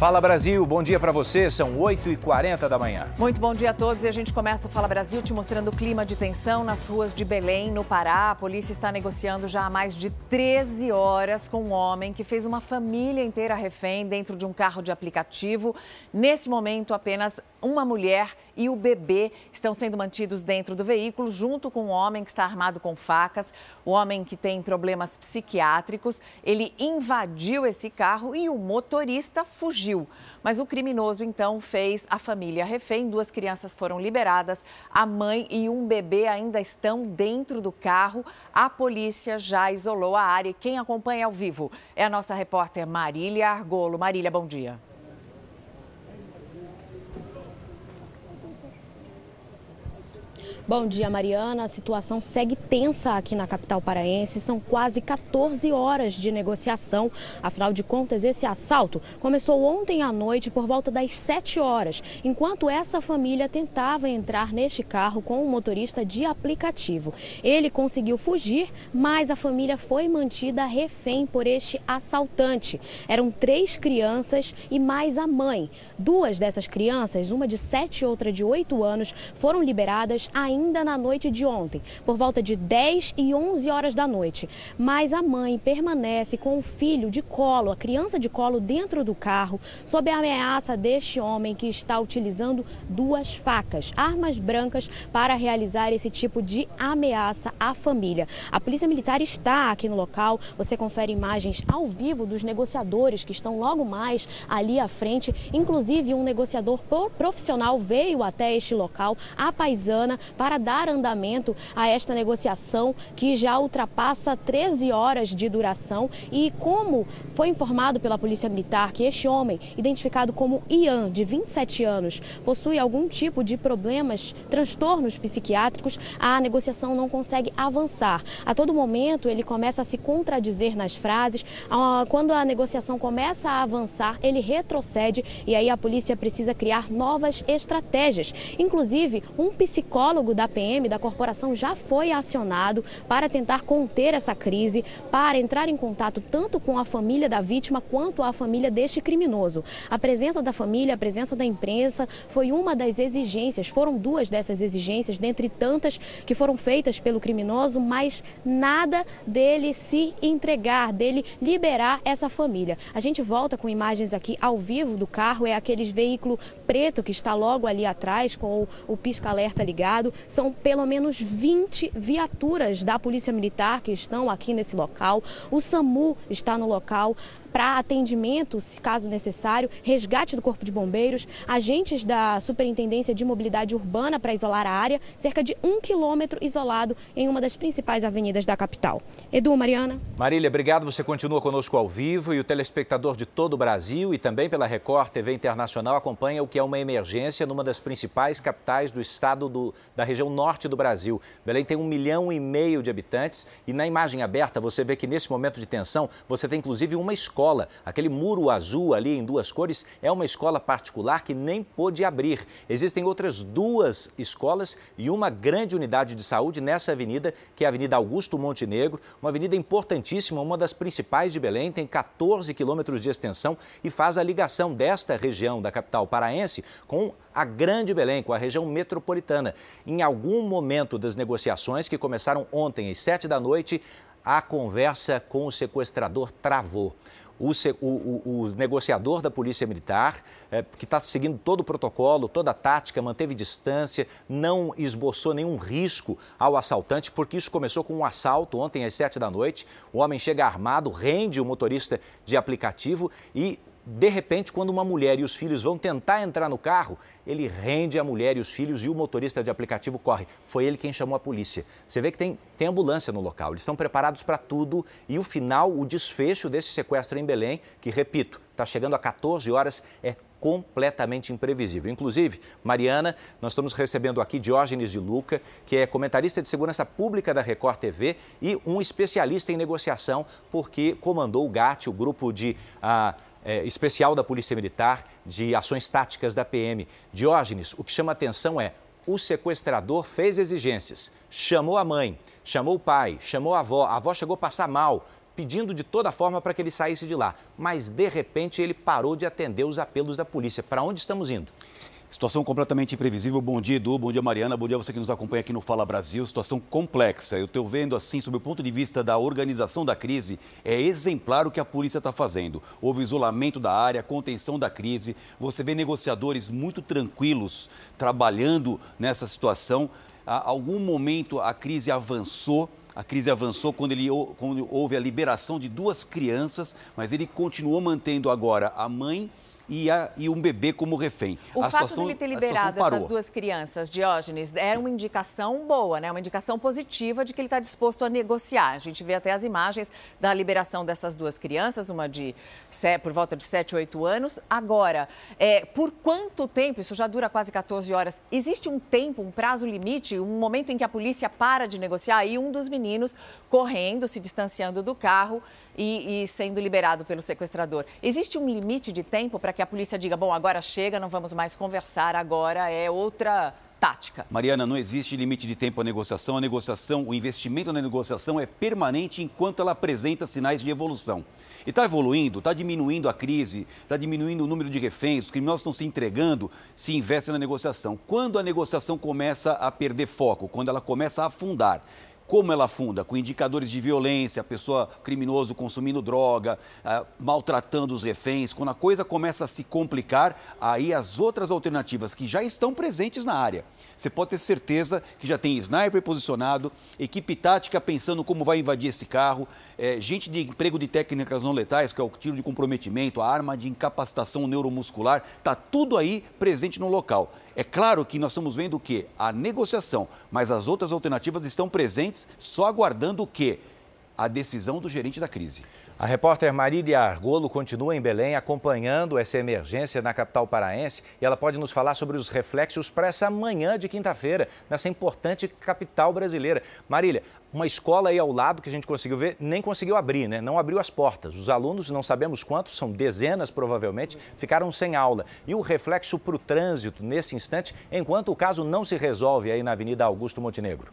Fala Brasil, bom dia para você, são 8h40 da manhã. Muito bom dia a todos e a gente começa o Fala Brasil te mostrando o clima de tensão nas ruas de Belém, no Pará. A polícia está negociando já há mais de 13 horas com um homem que fez uma família inteira refém dentro de um carro de aplicativo. Nesse momento, apenas uma mulher e o bebê estão sendo mantidos dentro do veículo, junto com um homem que está armado com facas. O homem que tem problemas psiquiátricos, ele invadiu esse carro e o motorista fugiu. Mas o criminoso então fez a família refém. Duas crianças foram liberadas, a mãe e um bebê ainda estão dentro do carro. A polícia já isolou a área. Quem acompanha ao vivo é a nossa repórter Marília Argolo. Marília, bom dia. Bom dia, Mariana. A situação segue tensa aqui na capital paraense. São quase 14 horas de negociação. Afinal de contas, esse assalto começou ontem à noite por volta das 7 horas, enquanto essa família tentava entrar neste carro com um motorista de aplicativo. Ele conseguiu fugir, mas a família foi mantida refém por este assaltante. Eram três crianças e mais a mãe. Duas dessas crianças, uma de 7 e outra de 8 anos, foram liberadas ainda ainda na noite de ontem, por volta de 10 e 11 horas da noite. Mas a mãe permanece com o filho de colo, a criança de colo, dentro do carro, sob a ameaça deste homem que está utilizando duas facas, armas brancas, para realizar esse tipo de ameaça à família. A Polícia Militar está aqui no local, você confere imagens ao vivo dos negociadores que estão logo mais ali à frente. Inclusive, um negociador profissional veio até este local, a paisana, para dar andamento a esta negociação que já ultrapassa 13 horas de duração. E como foi informado pela Polícia Militar que este homem, identificado como Ian, de 27 anos, possui algum tipo de problemas, transtornos psiquiátricos, a negociação não consegue avançar. A todo momento ele começa a se contradizer nas frases. Quando a negociação começa a avançar, ele retrocede e aí a polícia precisa criar novas estratégias. Inclusive, um psicólogo da PM, da corporação, já foi acionado para tentar conter essa crise, para entrar em contato tanto com a família da vítima quanto a família deste criminoso. A presença da família, a presença da imprensa foi uma das exigências, foram duas dessas exigências, dentre tantas que foram feitas pelo criminoso, mas nada dele se entregar, dele liberar essa família. A gente volta com imagens aqui ao vivo do carro, é aquele veículo preto que está logo ali atrás com o, o pisca-alerta ligado. São pelo menos 20 viaturas da Polícia Militar que estão aqui nesse local. O SAMU está no local para atendimento, caso necessário, resgate do Corpo de Bombeiros, agentes da Superintendência de Mobilidade Urbana para isolar a área, cerca de um quilômetro isolado em uma das principais avenidas da capital. Edu, Mariana. Marília, obrigado. Você continua conosco ao vivo e o telespectador de todo o Brasil e também pela Record TV Internacional acompanha o que é uma emergência numa das principais capitais do estado do, da região norte do Brasil. Belém tem um milhão e meio de habitantes e na imagem aberta você vê que nesse momento de tensão você tem inclusive uma escola escola, aquele muro azul ali em duas cores, é uma escola particular que nem pôde abrir. Existem outras duas escolas e uma grande unidade de saúde nessa avenida, que é a Avenida Augusto Montenegro, uma avenida importantíssima, uma das principais de Belém, tem 14 quilômetros de extensão e faz a ligação desta região da capital paraense com a Grande Belém, com a região metropolitana. Em algum momento das negociações, que começaram ontem às sete da noite, a conversa com o sequestrador travou o, o, o negociador da Polícia Militar, é, que está seguindo todo o protocolo, toda a tática, manteve distância, não esboçou nenhum risco ao assaltante, porque isso começou com um assalto ontem às sete da noite. O homem chega armado, rende o motorista de aplicativo e de repente, quando uma mulher e os filhos vão tentar entrar no carro, ele rende a mulher e os filhos e o motorista de aplicativo corre. Foi ele quem chamou a polícia. Você vê que tem, tem ambulância no local, eles estão preparados para tudo e o final, o desfecho desse sequestro em Belém, que, repito, está chegando a 14 horas, é completamente imprevisível. Inclusive, Mariana, nós estamos recebendo aqui Diógenes de Luca, que é comentarista de segurança pública da Record TV e um especialista em negociação, porque comandou o GAT, o grupo de. Ah, é, especial da Polícia Militar de ações táticas da PM. Diógenes, o que chama atenção é o sequestrador fez exigências, chamou a mãe, chamou o pai, chamou a avó, a avó chegou a passar mal, pedindo de toda forma para que ele saísse de lá. Mas, de repente, ele parou de atender os apelos da polícia. Para onde estamos indo? Situação completamente imprevisível. Bom dia, Edu. Bom dia, Mariana. Bom dia você que nos acompanha aqui no Fala Brasil. Situação complexa. Eu estou vendo, assim, sob o ponto de vista da organização da crise, é exemplar o que a polícia está fazendo. Houve isolamento da área, contenção da crise. Você vê negociadores muito tranquilos trabalhando nessa situação. A algum momento a crise avançou. A crise avançou quando, ele, quando houve a liberação de duas crianças, mas ele continuou mantendo agora a mãe e, a, e um bebê como refém. O a fato situação, de ele ter liberado essas duas crianças, Diógenes, era uma indicação boa, né? uma indicação positiva de que ele está disposto a negociar. A gente vê até as imagens da liberação dessas duas crianças, uma de por volta de 7, 8 anos. Agora, é, por quanto tempo, isso já dura quase 14 horas, existe um tempo, um prazo limite, um momento em que a polícia para de negociar e um dos meninos correndo, se distanciando do carro, e, e, sendo liberado pelo sequestrador. Existe um limite de tempo para que a polícia diga: bom, agora chega, não vamos mais conversar, agora é outra tática. Mariana, não existe limite de tempo à negociação. A negociação, o investimento na negociação é permanente enquanto ela apresenta sinais de evolução. E está evoluindo, está diminuindo a crise, está diminuindo o número de reféns, os criminosos estão se entregando, se investe na negociação. Quando a negociação começa a perder foco, quando ela começa a afundar, como ela funda? Com indicadores de violência, pessoa criminoso consumindo droga, ah, maltratando os reféns. Quando a coisa começa a se complicar, aí as outras alternativas que já estão presentes na área. Você pode ter certeza que já tem sniper posicionado, equipe tática pensando como vai invadir esse carro, é, gente de emprego de técnicas não letais, que é o tiro de comprometimento, a arma de incapacitação neuromuscular, está tudo aí presente no local. É claro que nós estamos vendo o quê? A negociação, mas as outras alternativas estão presentes, só aguardando o quê? A decisão do gerente da crise. A repórter Marília Argolo continua em Belém acompanhando essa emergência na capital paraense e ela pode nos falar sobre os reflexos para essa manhã de quinta-feira, nessa importante capital brasileira. Marília, uma escola aí ao lado que a gente conseguiu ver, nem conseguiu abrir, né? Não abriu as portas. Os alunos, não sabemos quantos, são dezenas provavelmente, ficaram sem aula. E o reflexo para o trânsito nesse instante, enquanto o caso não se resolve aí na Avenida Augusto Montenegro.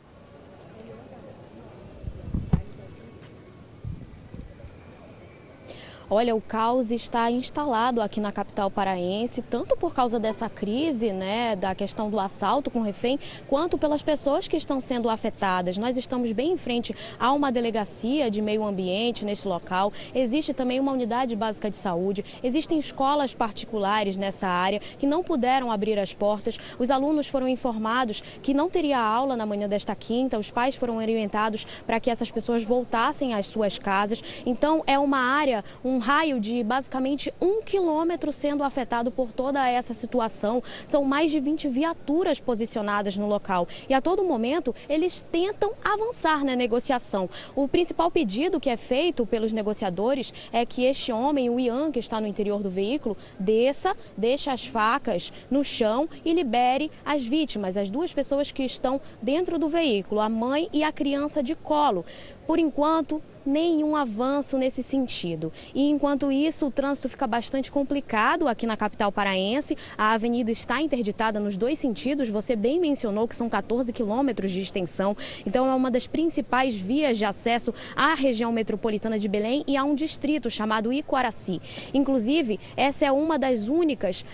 Olha, o caos está instalado aqui na capital paraense, tanto por causa dessa crise, né, da questão do assalto com refém, quanto pelas pessoas que estão sendo afetadas. Nós estamos bem em frente a uma delegacia de meio ambiente nesse local. Existe também uma unidade básica de saúde. Existem escolas particulares nessa área que não puderam abrir as portas. Os alunos foram informados que não teria aula na manhã desta quinta. Os pais foram orientados para que essas pessoas voltassem às suas casas. Então, é uma área, um um raio de basicamente um quilômetro sendo afetado por toda essa situação. São mais de 20 viaturas posicionadas no local e a todo momento eles tentam avançar na negociação. O principal pedido que é feito pelos negociadores é que este homem, o Ian, que está no interior do veículo, desça, deixe as facas no chão e libere as vítimas, as duas pessoas que estão dentro do veículo, a mãe e a criança de colo. Por enquanto, nenhum avanço nesse sentido. E enquanto isso, o trânsito fica bastante complicado aqui na capital paraense. A avenida está interditada nos dois sentidos. Você bem mencionou que são 14 quilômetros de extensão. Então, é uma das principais vias de acesso à região metropolitana de Belém e a um distrito chamado Iquaraci. Inclusive, essa é uma das únicas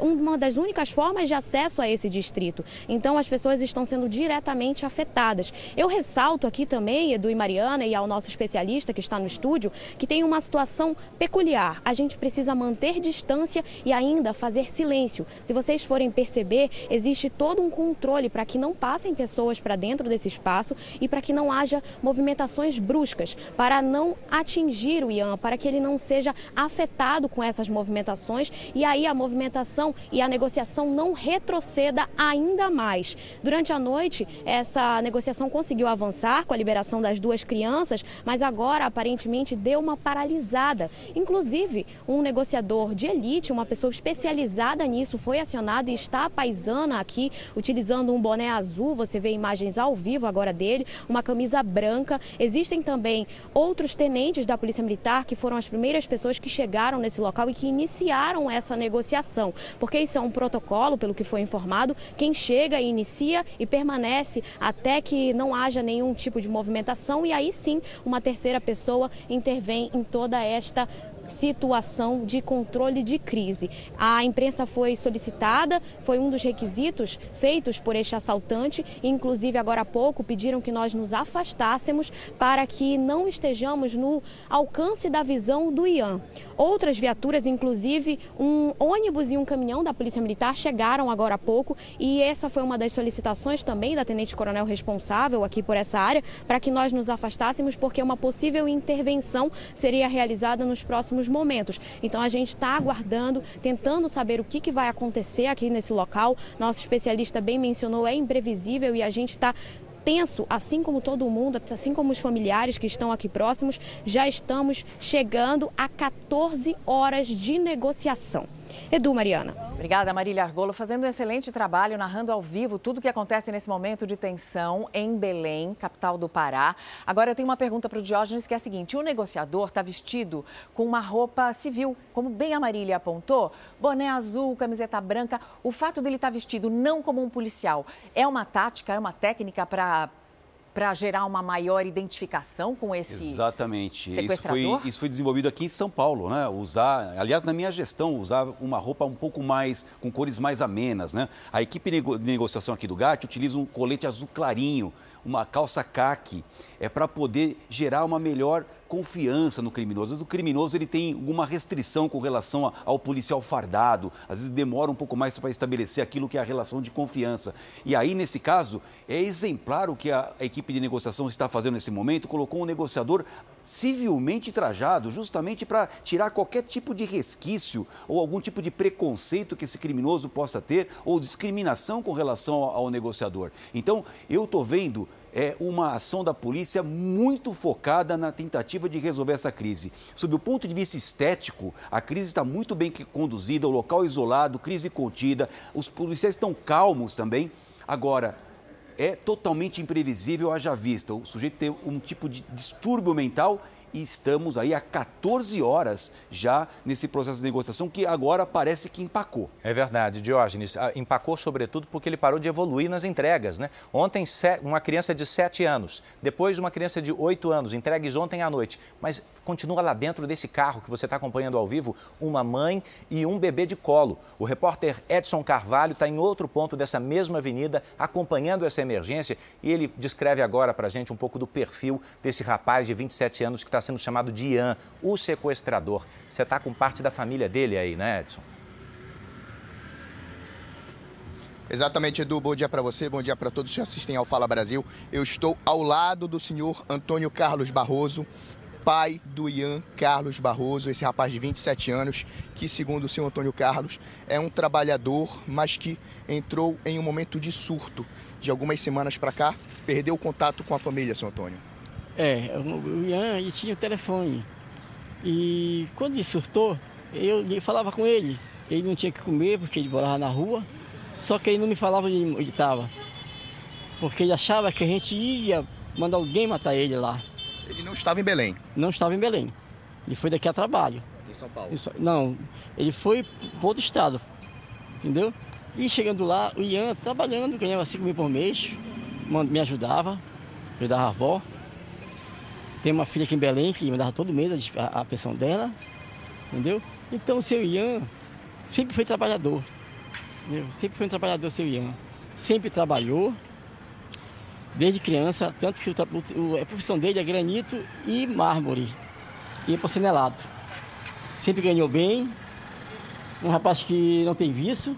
uma das únicas formas de acesso a esse distrito. Então, as pessoas estão sendo diretamente afetadas. Eu ressalto aqui também, Edu e Mariana, e ao nosso especialista que está no estúdio, que tem uma situação peculiar. A gente precisa manter distância e ainda fazer silêncio. Se vocês forem perceber, existe todo um controle para que não passem pessoas para dentro desse espaço e para que não haja movimentações bruscas, para não atingir o Ian, para que ele não seja afetado com essas movimentações e aí a movimentação e a negociação não retroceda ainda mais. Durante a noite, essa negociação conseguiu avançar com a liberação das duas crianças, mas agora aparentemente deu uma paralisada. Inclusive, um negociador de elite, uma pessoa especializada nisso, foi acionado e está paisana aqui, utilizando um boné azul. Você vê imagens ao vivo agora dele, uma camisa branca. Existem também outros tenentes da Polícia Militar que foram as primeiras pessoas que chegaram nesse local e que iniciaram essa negociação, porque isso é um protocolo, pelo que foi informado. Quem chega, inicia e permanece até que não haja nenhum tipo de movimentação e aí sim uma terceira pessoa intervém em toda esta situação de controle de crise. A imprensa foi solicitada, foi um dos requisitos feitos por este assaltante, inclusive agora há pouco pediram que nós nos afastássemos para que não estejamos no alcance da visão do Ian. Outras viaturas, inclusive um ônibus e um caminhão da Polícia Militar chegaram agora há pouco e essa foi uma das solicitações também da Tenente Coronel responsável aqui por essa área para que nós nos afastássemos porque uma possível intervenção seria realizada nos próximos momentos. Então a gente está aguardando, tentando saber o que, que vai acontecer aqui nesse local. Nosso especialista bem mencionou, é imprevisível e a gente está tenso, assim como todo mundo, assim como os familiares que estão aqui próximos, já estamos chegando a 14 horas de negociação. Edu, Mariana. Obrigada, Marília Argolo, fazendo um excelente trabalho, narrando ao vivo tudo o que acontece nesse momento de tensão em Belém, capital do Pará. Agora eu tenho uma pergunta para o Diógenes, que é a seguinte: o negociador está vestido com uma roupa civil, como bem a Marília apontou, boné azul, camiseta branca. O fato dele estar tá vestido não como um policial é uma tática, é uma técnica para para gerar uma maior identificação com esse Exatamente. sequestrador? Isso foi, isso foi desenvolvido aqui em São Paulo, né? Usar, aliás, na minha gestão, usar uma roupa um pouco mais, com cores mais amenas, né? A equipe de negociação aqui do GAT utiliza um colete azul clarinho, uma calça caque, é para poder gerar uma melhor confiança no criminoso. Às vezes o criminoso ele tem alguma restrição com relação ao policial fardado, às vezes demora um pouco mais para estabelecer aquilo que é a relação de confiança. E aí, nesse caso, é exemplar o que a, a equipe de negociação está fazendo nesse momento, colocou um negociador civilmente trajado, justamente para tirar qualquer tipo de resquício ou algum tipo de preconceito que esse criminoso possa ter ou discriminação com relação ao, negociador. Então, eu estou vendo é uma ação da polícia muito focada na tentativa de resolver essa crise. Sob o ponto de vista estético, a crise está muito bem conduzida, o local isolado, crise contida, os policiais estão calmos também. Agora, é totalmente imprevisível, haja vista, o sujeito tem um tipo de distúrbio mental e estamos aí há 14 horas já nesse processo de negociação que agora parece que empacou. É verdade, Diógenes. Ah, empacou sobretudo porque ele parou de evoluir nas entregas. Né? Ontem, uma criança de 7 anos, depois uma criança de 8 anos, entregues ontem à noite. Mas continua lá dentro desse carro que você está acompanhando ao vivo, uma mãe e um bebê de colo. O repórter Edson Carvalho está em outro ponto dessa mesma avenida, acompanhando essa emergência, e ele descreve agora para a gente um pouco do perfil desse rapaz de 27 anos que está sendo chamado de Ian, o sequestrador. Você está com parte da família dele aí, né, Edson? Exatamente, Edu. Bom dia para você, bom dia para todos que assistem ao Fala Brasil. Eu estou ao lado do senhor Antônio Carlos Barroso, pai do Ian Carlos Barroso, esse rapaz de 27 anos, que, segundo o senhor Antônio Carlos, é um trabalhador, mas que entrou em um momento de surto. De algumas semanas para cá, perdeu o contato com a família, senhor Antônio. É, o Ian ele tinha o telefone. E quando ele surtou, eu falava com ele. Ele não tinha que comer porque ele morava na rua, só que ele não me falava onde ele estava. Porque ele achava que a gente ia mandar alguém matar ele lá. Ele não estava em Belém? Não estava em Belém. Ele foi daqui a trabalho. Em São Paulo? Não, ele foi para outro estado, entendeu? E chegando lá, o Ian trabalhando, ganhava 5 mil por mês, me ajudava, ajudava a avó. Tem uma filha aqui em Belém que me dava todo mês a, a pensão dela, entendeu? Então o seu Ian sempre foi trabalhador, entendeu? sempre foi um trabalhador, seu Ian. Sempre trabalhou, desde criança, tanto que o, a profissão dele é granito e mármore e porcelanato. Sempre ganhou bem, um rapaz que não tem vício.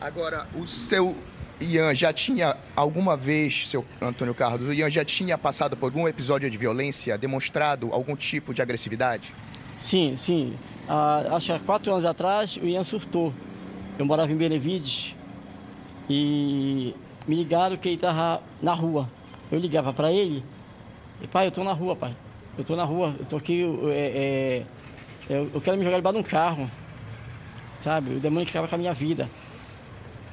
Agora, o seu Ian já tinha alguma vez, seu Antônio Carlos, o Ian já tinha passado por algum episódio de violência, demonstrado algum tipo de agressividade? Sim, sim. Ah, acho que há quatro anos atrás o Ian surtou. Eu morava em Benevides e me ligaram que ele estava na rua. Eu ligava para ele, e pai, eu estou na rua, pai. Eu estou na rua, eu estou aqui, é, é, eu, quero me jogar debaixo de um carro, sabe? O demônio que acaba com a minha vida.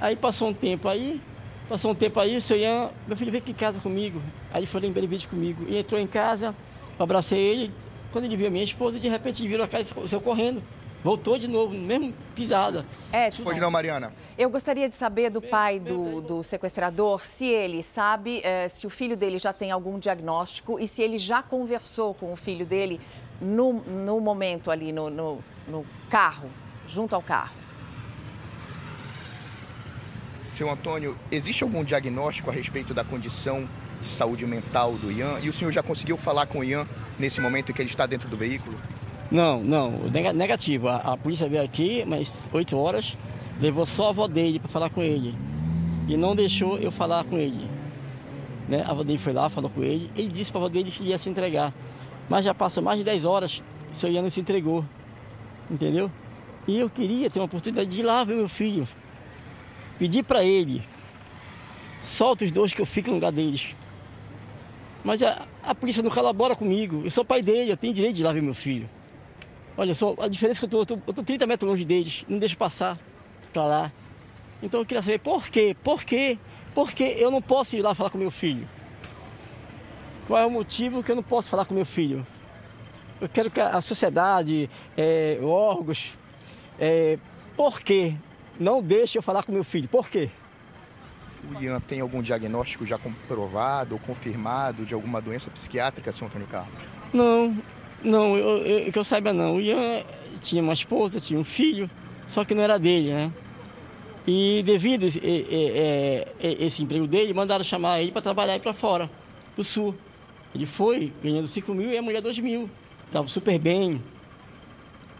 Aí passou um tempo aí, passou um tempo aí, o senhor Ian, meu filho veio aqui em casa comigo. Aí ele foi em Benevides comigo. E entrou em casa, abracei ele. Quando ele viu a minha esposa, de repente ele virou a cara e saiu correndo. Voltou de novo, mesmo pisada. Edson, Pode não, Mariana. eu gostaria de saber do pai do, do sequestrador se ele sabe eh, se o filho dele já tem algum diagnóstico e se ele já conversou com o filho dele no, no momento ali, no, no, no carro, junto ao carro. Seu Antônio, existe algum diagnóstico a respeito da condição de saúde mental do Ian? E o senhor já conseguiu falar com o Ian nesse momento em que ele está dentro do veículo? Não, não, nega- negativo. A, a polícia veio aqui, mas 8 horas, levou só a avó dele para falar com ele. E não deixou eu falar com ele. Né? A avó dele foi lá, falou com ele. Ele disse para a avó dele que ia se entregar. Mas já passou mais de 10 horas, o seu Ian não se entregou. Entendeu? E eu queria ter uma oportunidade de ir lá ver meu filho. Pedir para ele, solta os dois que eu fico no lugar deles. Mas a, a polícia não colabora comigo. Eu sou pai dele, eu tenho direito de ir lá ver meu filho. Olha só, a diferença é que eu tô, eu tô 30 metros longe deles, não deixo passar para lá. Então eu queria saber por quê? Por quê? Por que eu não posso ir lá falar com meu filho? Qual é o motivo que eu não posso falar com meu filho? Eu quero que a sociedade, é, órgãos, é, por quê? Não deixe eu falar com meu filho. Por quê? O Ian tem algum diagnóstico já comprovado ou confirmado de alguma doença psiquiátrica, seu Antônio Carlos? Não, não, eu, eu- que eu saiba não. O Ian tinha uma esposa, tinha um filho, só que não era dele, né? E devido a esse, e- e- esse emprego dele, mandaram chamar ele para trabalhar para fora, para o sul. Ele foi ganhando 5 mil e a mulher 2 mil. Estava super bem.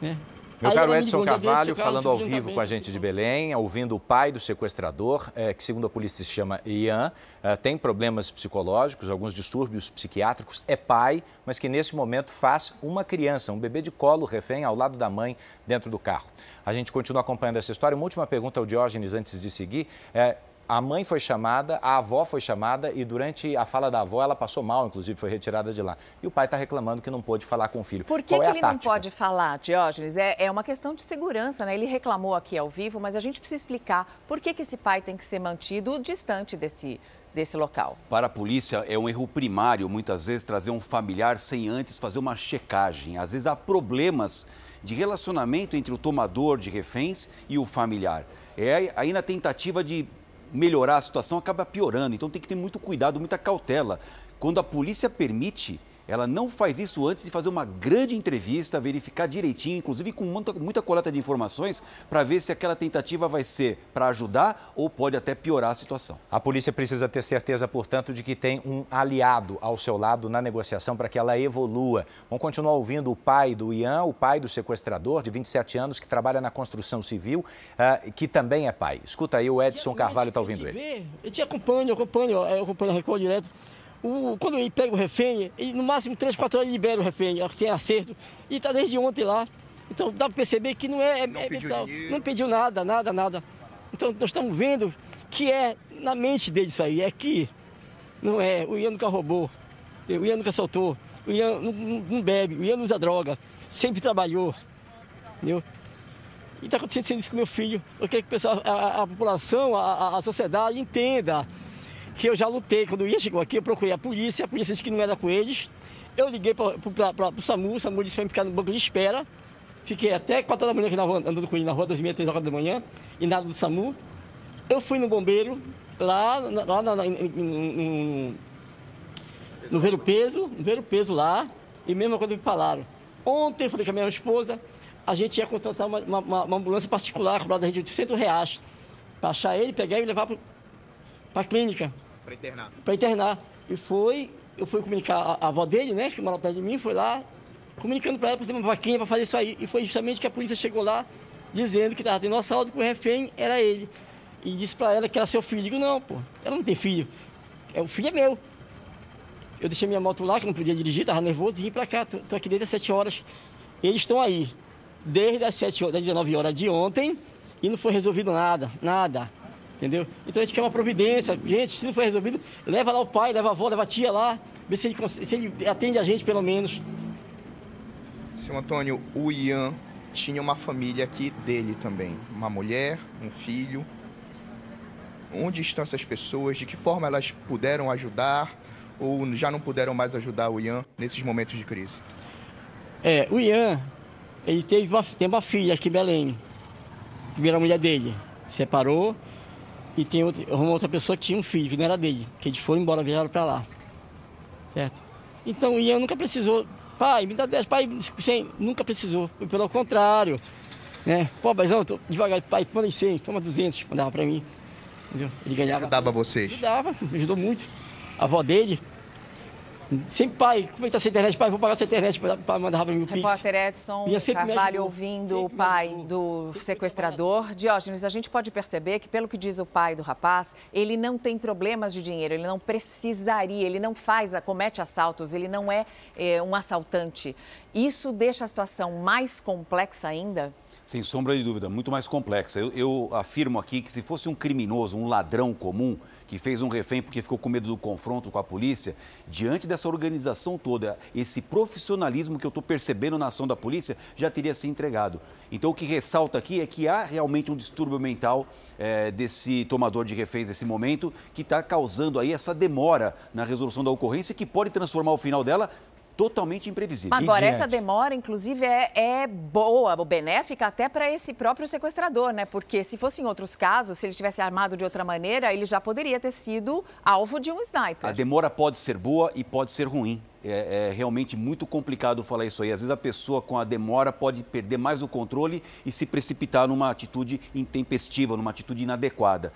Né? Meu Aí caro Edson Carvalho, falando ao vivo com a gente de Belém, ouvindo o pai do sequestrador, eh, que segundo a polícia se chama Ian, eh, tem problemas psicológicos, alguns distúrbios psiquiátricos, é pai, mas que nesse momento faz uma criança, um bebê de colo refém ao lado da mãe dentro do carro. A gente continua acompanhando essa história. Uma última pergunta ao Diógenes antes de seguir. Eh, a mãe foi chamada, a avó foi chamada e durante a fala da avó ela passou mal, inclusive foi retirada de lá. E o pai está reclamando que não pôde falar com o filho. Por que, Qual que é a ele não tática? pode falar, Diógenes? É, é uma questão de segurança, né? Ele reclamou aqui ao vivo, mas a gente precisa explicar por que, que esse pai tem que ser mantido distante desse, desse local. Para a polícia, é um erro primário, muitas vezes, trazer um familiar sem antes fazer uma checagem. Às vezes há problemas de relacionamento entre o tomador de reféns e o familiar. É aí na tentativa de melhorar a situação acaba piorando. Então tem que ter muito cuidado, muita cautela. Quando a polícia permite, ela não faz isso antes de fazer uma grande entrevista, verificar direitinho, inclusive com muita, muita coleta de informações, para ver se aquela tentativa vai ser para ajudar ou pode até piorar a situação. A polícia precisa ter certeza, portanto, de que tem um aliado ao seu lado na negociação para que ela evolua. Vamos continuar ouvindo o pai do Ian, o pai do sequestrador, de 27 anos, que trabalha na construção civil, ah, que também é pai. Escuta aí, o Edson Carvalho está ouvindo ele. Eu te acompanho, eu acompanho, eu acompanho a Record direto. O- quando ele pega o refém, ele, no máximo 3, 4 horas ele libera o refém, tem acerto. E está desde ontem lá. Então dá para perceber que não é, é, Não é pediu. Não pediu nada, nada, nada. Então nós estamos vendo que é na mente dele isso aí. É que não é, o Ian nunca roubou, o Ian nunca soltou, o Ian não, não- bebe, o Ian não usa droga, sempre trabalhou. Entendeu? E está acontecendo isso com meu filho. Eu quero que a, a- a população, a- a sociedade entenda que eu já lutei. Quando o Ian chegou aqui, eu procurei a polícia, a polícia disse que não era com eles. Eu liguei para o SAMU, o SAMU disse para ficar no banco de espera. Fiquei até 4 da manhã aqui na rua, andando com ele na rua, 2 h 3 horas da manhã, e nada do SAMU. Eu fui no bombeiro, lá, lá na- na- no Ver o Peso, no Ver o Peso lá, e mesma coisa que falaram. Ontem eu falei com a minha esposa, a gente ia contratar uma, uma- uma- ambulância particular, cobrada de 800 reais, para achar ele, pegar e levar para a clínica, Para internar. para internar. E foi, eu fui comunicar a, a avó dele, né, que mora perto de mim, foi lá, comunicando para ela para ter uma vaquinha para fazer isso aí. E foi justamente que a polícia chegou lá, dizendo que estava tendo assalto, que o refém era ele. E disse para ela que era seu filho. Eu digo, não, pô, ela não tem filho. É, o filho é meu. Eu deixei minha moto lá, que não podia dirigir, estava nervoso, e vim para cá. Tô aqui desde as 7 horas. Eles estão aí, desde as 7 horas, das 19 horas de ontem, e não foi resolvido nada, nada. Entendeu? Então a gente quer uma providência. Gente, se não for resolvido, leva lá o pai, leva a avó, leva a tia lá, vê se ele, se ele atende a gente pelo menos. Seu Antônio, o Ian tinha uma família aqui dele também. Uma mulher, um filho. Onde estão essas pessoas? De que forma elas puderam ajudar ou já não puderam mais ajudar o Ian nesses momentos de crise? É, o Ian, ele teve uma, tem uma filha aqui em Belém, primeira mulher dele, separou e tem outra, outra pessoa que tinha um filho, que não era dele, que eles foram embora, vieram para lá. Certo? Então o Ian nunca precisou, pai, me dá 10, pai, 100, nunca precisou, pelo contrário. Né? Pô, Baizão, tô devagar, pai, manda 100, toma 200, mandava para mim. Entendeu? Ele ganhava. Ajudava vocês? Ajudava, me ajudou muito. A avó dele, Sempre, pai, como é que tá essa internet? Pai, vou pagar essa internet para mandar para mim o Pix. Repórter Edson Carvalho ouvindo o pai do sequestrador. Diógenes, a gente pode perceber que, pelo que diz o pai do rapaz, ele não tem problemas de dinheiro, ele não precisaria, ele não faz, comete assaltos, ele não é, é um assaltante. Isso deixa a situação mais complexa ainda? Sem sombra de dúvida, muito mais complexa. Eu, eu, afirmo aqui que se fosse um criminoso, um ladrão comum, que fez um refém porque ficou com medo do confronto com a polícia, diante dessa organização toda, esse profissionalismo que eu estou percebendo na ação da polícia já teria se entregado. Então, o que ressalta aqui é que há realmente um distúrbio mental é, desse tomador de reféns nesse momento, que está causando aí essa demora na resolução da ocorrência, que pode transformar o final dela totalmente imprevisível. Agora, essa demora, inclusive, é, é boa, benéfica até para esse próprio sequestrador, né? Porque se fosse em outros casos, se ele tivesse armado de outra maneira, ele já poderia ter sido alvo de um sniper. A demora pode ser boa e pode ser ruim. É, é, realmente muito complicado falar isso aí. Às vezes a pessoa com a demora pode perder mais o controle e se precipitar numa atitude intempestiva, numa atitude inadequada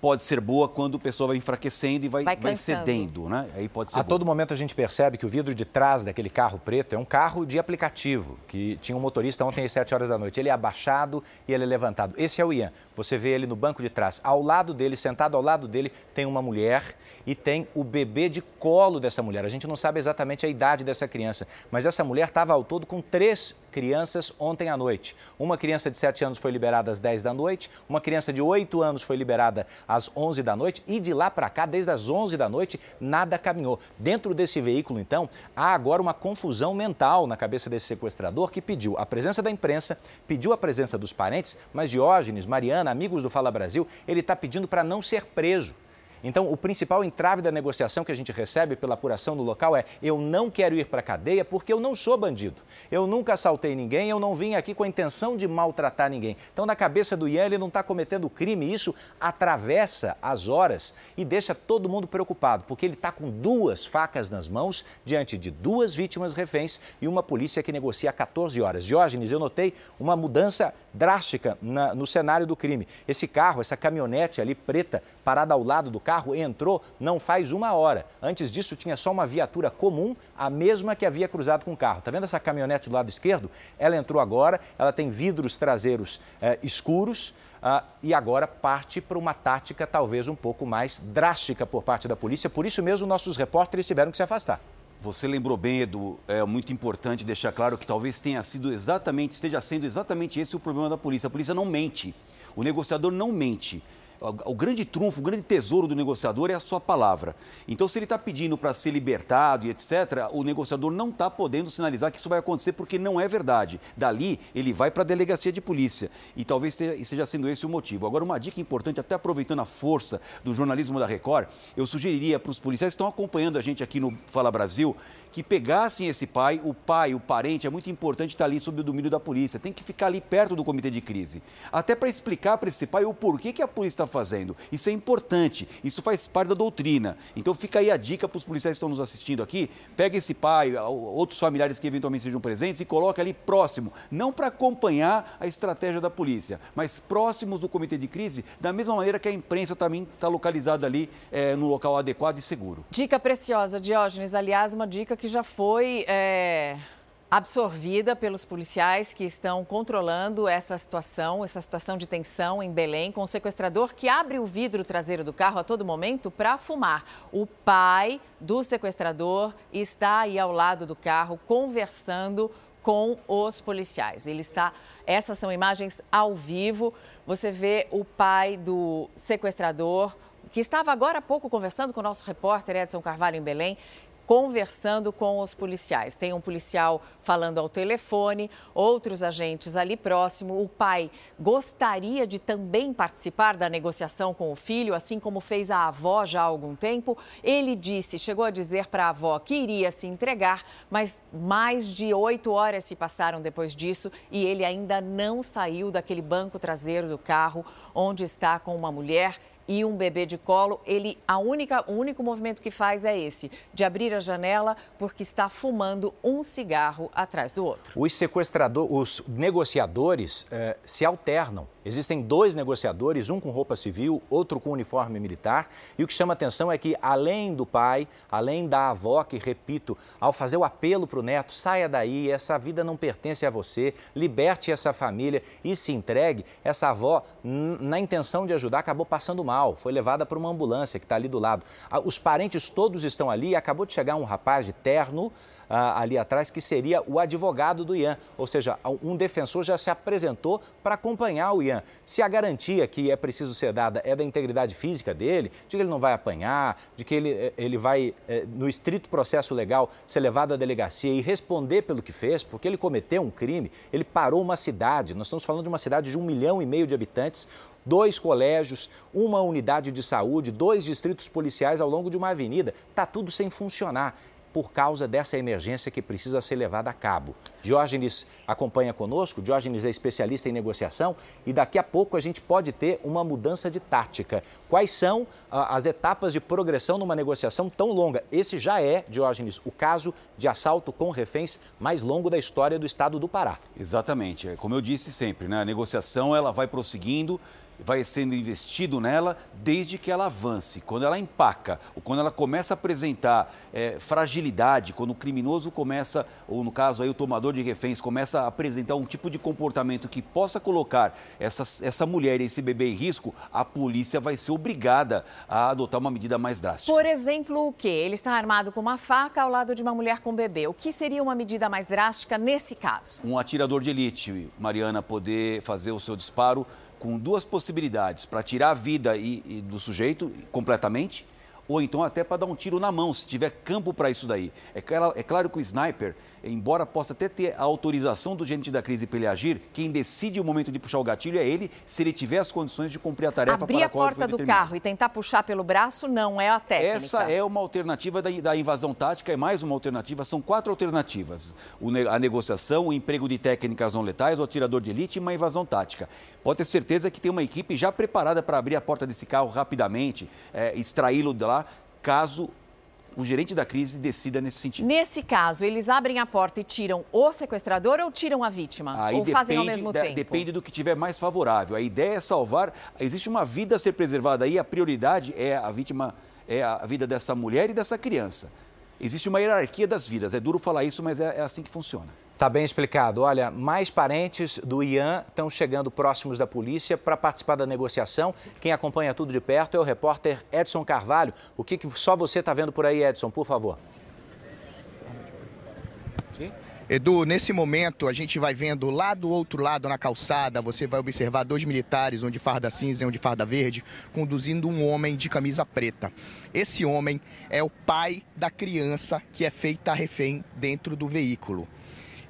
pode ser boa quando o pessoal vai enfraquecendo e vai, vai, vai cedendo, né? Aí pode ser A boa. todo momento a gente percebe que o vidro de trás daquele carro preto é um carro de aplicativo, que tinha um motorista ontem às 7 horas da noite. Ele é abaixado e ele é levantado. Esse é o Ian. Você vê ele no banco de trás. Ao lado dele, sentado ao lado dele, tem uma mulher e tem o bebê de colo dessa mulher. A gente não sabe exatamente a idade dessa criança, mas essa mulher estava ao todo com três crianças ontem à noite. Uma criança de 7 anos foi liberada às 10 da noite, uma criança de 8 anos foi liberada às 11 da noite e de lá para cá, desde as 11 da noite, nada caminhou. Dentro desse veículo, então, há agora uma confusão mental na cabeça desse sequestrador que pediu a presença da imprensa, pediu a presença dos parentes, mas Diógenes, Mariana, amigos do Fala Brasil, ele está pedindo para não ser preso. Então, o principal entrave da negociação que a gente recebe pela apuração do local é: eu não quero ir para a cadeia porque eu não sou bandido. Eu nunca assaltei ninguém, eu não vim aqui com a intenção de maltratar ninguém. Então, na cabeça do Ian, ele não está cometendo crime. Isso atravessa as horas e deixa todo mundo preocupado, porque ele está com duas facas nas mãos diante de duas vítimas reféns e uma polícia que negocia há 14 horas. Diógenes, eu notei uma mudança drástica na, no cenário do crime. Esse carro, essa caminhonete ali preta, parada ao lado do carro, entrou não faz uma hora. Antes disso, tinha só uma viatura comum, a mesma que havia cruzado com o carro. Está vendo essa caminhonete do lado esquerdo? Ela entrou agora, ela tem vidros traseiros eh, escuros. Uh, e agora parte para uma tática talvez um pouco mais drástica por parte da polícia. Por isso mesmo, nossos repórteres tiveram que se afastar. Você lembrou bem, Edu, é muito importante deixar claro que talvez tenha sido exatamente, esteja sendo exatamente esse o problema da polícia. A polícia não mente. O negociador não mente o grande trunfo, o grande tesouro do negociador é a sua palavra. Então, se ele está pedindo para ser libertado e etc., o negociador não está podendo sinalizar que isso vai acontecer porque não é verdade. Dali, ele vai para a delegacia de polícia. E talvez esteja sendo esse o motivo. Agora, uma dica importante, até aproveitando a força do jornalismo da Record, eu sugeriria para os policiais que estão acompanhando a gente aqui no Fala Brasil que pegassem esse pai, o pai, o parente, é muito importante estar ali sob o domínio da polícia, tem que ficar ali perto do comitê de crise, até para explicar para esse pai o porquê que a polícia está fazendo. Isso é importante, isso faz parte da doutrina. Então fica aí a dica para os policiais que estão nos assistindo aqui, pega esse pai, outros familiares que eventualmente sejam presentes e coloque ali próximo, não para acompanhar a estratégia da polícia, mas próximos do comitê de crise, da mesma maneira que a imprensa também está localizada ali é, no local adequado e seguro. Dica preciosa, Diógenes. Aliás, uma dica que já foi é, absorvida pelos policiais que estão controlando essa situação, essa situação de tensão em Belém, com o sequestrador que abre o vidro traseiro do carro a todo momento para fumar. O pai do sequestrador está aí ao lado do carro conversando com os policiais. Ele está. Essas são imagens ao vivo. Você vê o pai do sequestrador, que estava agora há pouco conversando com o nosso repórter Edson Carvalho em Belém conversando com os policiais. Tem um policial falando ao telefone, outros agentes ali próximo. O pai gostaria de também participar da negociação com o filho, assim como fez a avó já há algum tempo. Ele disse, chegou a dizer para a avó que iria se entregar, mas mais de oito horas se passaram depois disso e ele ainda não saiu daquele banco traseiro do carro onde está com uma mulher e um bebê de colo, ele a única, o único movimento que faz é esse, de abrir a janela porque está fumando um cigarro atrás do outro. Os sequestradores, os negociadores eh, se alternam. Existem dois negociadores, um com roupa civil, outro com uniforme militar. E o que chama atenção é que, além do pai, além da avó, que, repito, ao fazer o apelo para o neto, saia daí, essa vida não pertence a você, liberte essa família e se entregue, essa avó, na intenção de ajudar, acabou passando mal, foi levada para uma ambulância que está ali do lado. Os parentes todos estão ali e acabou de chegar um rapaz de terno, ah, ali atrás, que seria o advogado do Ian. Ou seja, um defensor já se apresentou para acompanhar o Ian. Se a garantia que é preciso ser dada é da integridade física dele, de que ele não vai apanhar, de que ele, eh, ele vai, eh, no estrito processo legal, ser levado à delegacia e responder pelo que fez, porque ele cometeu um crime, ele parou uma cidade. Nós estamos falando de uma cidade de um milhão e meio de habitantes, dois colégios, uma unidade de saúde, dois distritos policiais ao longo de uma avenida. Está tudo sem funcionar por causa dessa emergência que precisa ser levada a cabo. Diógenes acompanha conosco, Diógenes é especialista em negociação e daqui a pouco a gente pode ter uma mudança de tática. Quais são ah, as etapas de progressão numa negociação tão longa? Esse já é, Diógenes, o caso de assalto com reféns mais longo da história do estado do Pará. Exatamente. É, como eu disse sempre, né? a negociação ela vai prosseguindo vai sendo investido nela desde que ela avance. Quando ela empaca, ou quando ela começa a apresentar é, fragilidade, quando o criminoso começa, ou no caso aí o tomador de reféns, começa a apresentar um tipo de comportamento que possa colocar essa, essa mulher e esse bebê em risco, a polícia vai ser obrigada a adotar uma medida mais drástica. Por exemplo, o quê? Ele está armado com uma faca ao lado de uma mulher com bebê. O que seria uma medida mais drástica nesse caso? Um atirador de elite, Mariana, poder fazer o seu disparo com duas possibilidades: para tirar a vida e, e do sujeito completamente, ou então até para dar um tiro na mão, se tiver campo para isso daí. É, é claro que o sniper embora possa até ter a autorização do gerente da crise para ele agir, quem decide o momento de puxar o gatilho é ele, se ele tiver as condições de cumprir a tarefa Abrir para a qual a porta do carro e tentar puxar pelo braço não é a técnica. Essa é uma alternativa da, da invasão tática, é mais uma alternativa, são quatro alternativas. O, a negociação, o emprego de técnicas não letais, o atirador de elite e uma invasão tática. Pode ter certeza que tem uma equipe já preparada para abrir a porta desse carro rapidamente, é, extraí-lo de lá, caso o gerente da crise decida nesse sentido. Nesse caso, eles abrem a porta e tiram o sequestrador ou tiram a vítima? Aí ou depende, fazem ao mesmo da, tempo? Depende do que tiver mais favorável. A ideia é salvar. Existe uma vida a ser preservada aí, a prioridade é a vítima, é a vida dessa mulher e dessa criança. Existe uma hierarquia das vidas. É duro falar isso, mas é, é assim que funciona. Está bem explicado. Olha, mais parentes do Ian estão chegando próximos da polícia para participar da negociação. Quem acompanha tudo de perto é o repórter Edson Carvalho. O que, que só você está vendo por aí, Edson, por favor? Edu, nesse momento a gente vai vendo lá do outro lado na calçada, você vai observar dois militares, um de farda cinza e um de farda verde, conduzindo um homem de camisa preta. Esse homem é o pai da criança que é feita refém dentro do veículo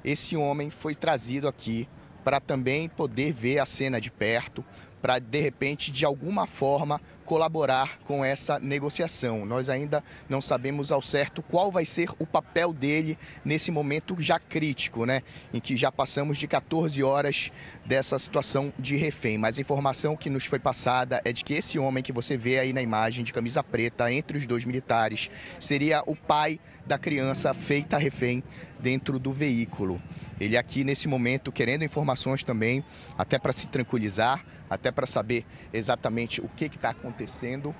esse homem foi trazido aqui para também poder ver a cena de perto, para de repente de alguma forma colaborar com essa negociação. Nós ainda não sabemos ao certo qual vai ser o papel dele nesse momento já crítico, né, em que já passamos de 14 horas dessa situação de refém. Mas a informação que nos foi passada é de que esse homem que você vê aí na imagem de camisa preta entre os dois militares seria o pai da criança feita refém dentro do veículo. Ele aqui nesse momento querendo informações também, até para se tranquilizar, até para saber exatamente o que está acontecendo.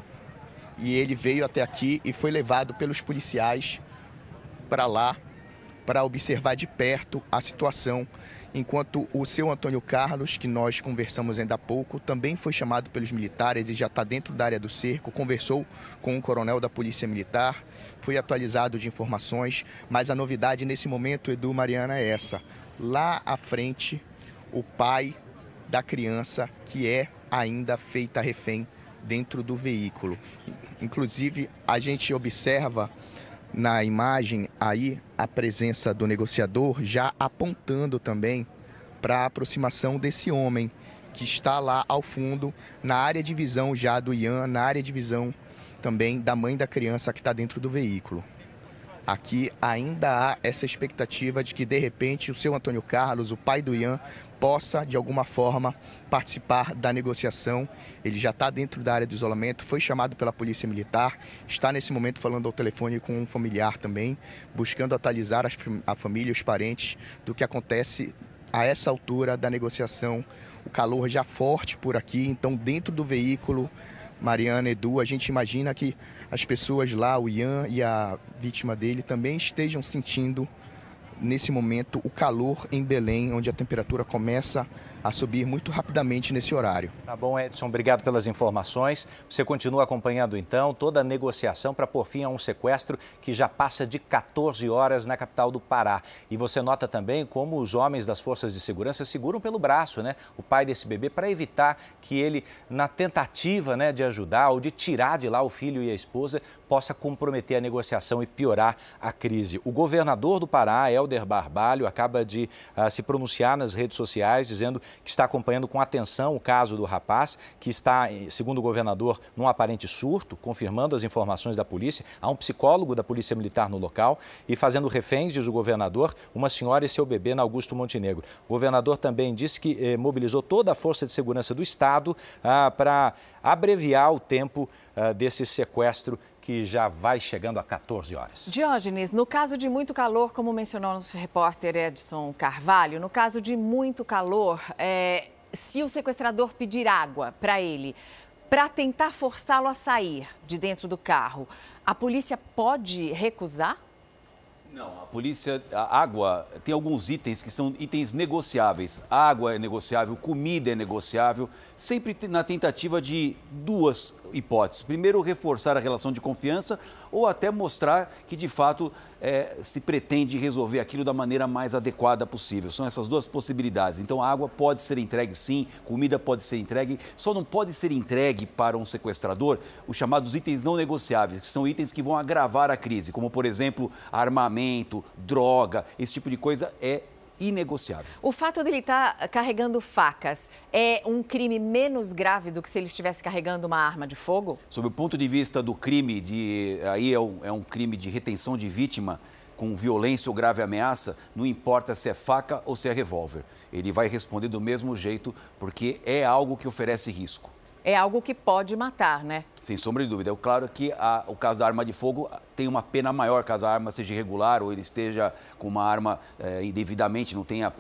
E ele veio até aqui e foi levado pelos policiais para lá para observar de perto a situação enquanto o seu Antônio Carlos, que nós conversamos ainda há pouco, também foi chamado pelos militares e já está dentro da área do cerco, conversou com o coronel da Polícia Militar, foi atualizado de informações, mas a novidade nesse momento, Edu Mariana, é essa. Lá à frente, o pai da criança que é ainda feita refém dentro do veículo. Inclusive, a gente observa na imagem aí a presença do negociador já apontando também para a aproximação desse homem que está lá ao fundo, na área de visão já do Ian, na área de visão também da mãe da criança que está dentro do veículo. Aqui ainda há essa expectativa de que, de repente, o seu Antônio Carlos, o pai do Ian, possa, de alguma forma, participar da negociação. Ele já está dentro da área de isolamento, foi chamado pela Polícia Militar, está nesse momento falando ao telefone com um familiar também, buscando atualizar a família, os parentes, do que acontece a essa altura da negociação. O calor já forte por aqui, então, dentro do veículo Mariana, Edu, a gente imagina que as pessoas lá, o Ian e a vítima dele, também estejam sentindo nesse momento o calor em Belém, onde a temperatura começa a subir muito rapidamente nesse horário. Tá bom, Edson, obrigado pelas informações. Você continua acompanhando então toda a negociação para pôr fim a um sequestro que já passa de 14 horas na capital do Pará. E você nota também como os homens das forças de segurança seguram pelo braço, né, o pai desse bebê para evitar que ele, na tentativa, né, de ajudar ou de tirar de lá o filho e a esposa, possa comprometer a negociação e piorar a crise. O governador do Pará, Helder Barbalho, acaba de uh, se pronunciar nas redes sociais dizendo que está acompanhando com atenção o caso do rapaz, que está, segundo o governador, num aparente surto, confirmando as informações da polícia. Há um psicólogo da Polícia Militar no local e fazendo reféns, diz o governador, uma senhora e seu bebê na Augusto Montenegro. O governador também disse que eh, mobilizou toda a força de segurança do Estado ah, para abreviar o tempo ah, desse sequestro que já vai chegando a 14 horas. Diógenes, no caso de muito calor, como mencionou nosso repórter Edson Carvalho, no caso de muito calor, é, se o sequestrador pedir água para ele, para tentar forçá-lo a sair de dentro do carro, a polícia pode recusar? Não, a polícia, a água, tem alguns itens que são itens negociáveis. Água é negociável, comida é negociável, sempre na tentativa de duas hipóteses. Primeiro, reforçar a relação de confiança ou até mostrar que, de fato, é, se pretende resolver aquilo da maneira mais adequada possível. São essas duas possibilidades. Então, a água pode ser entregue, sim, comida pode ser entregue, só não pode ser entregue para um sequestrador os chamados itens não negociáveis, que são itens que vão agravar a crise, como, por exemplo, armamento, droga, esse tipo de coisa é inegociável. O fato dele estar tá carregando facas é um crime menos grave do que se ele estivesse carregando uma arma de fogo? Sob o ponto de vista do crime, de, aí é um, é um crime de retenção de vítima com violência ou grave ameaça, não importa se é faca ou se é revólver. Ele vai responder do mesmo jeito, porque é algo que oferece risco. É algo que pode matar, né? Sem sombra de dúvida. É claro que a, o caso da arma de fogo tem uma pena maior caso a arma seja irregular ou ele esteja com uma arma é, indevidamente, não tenha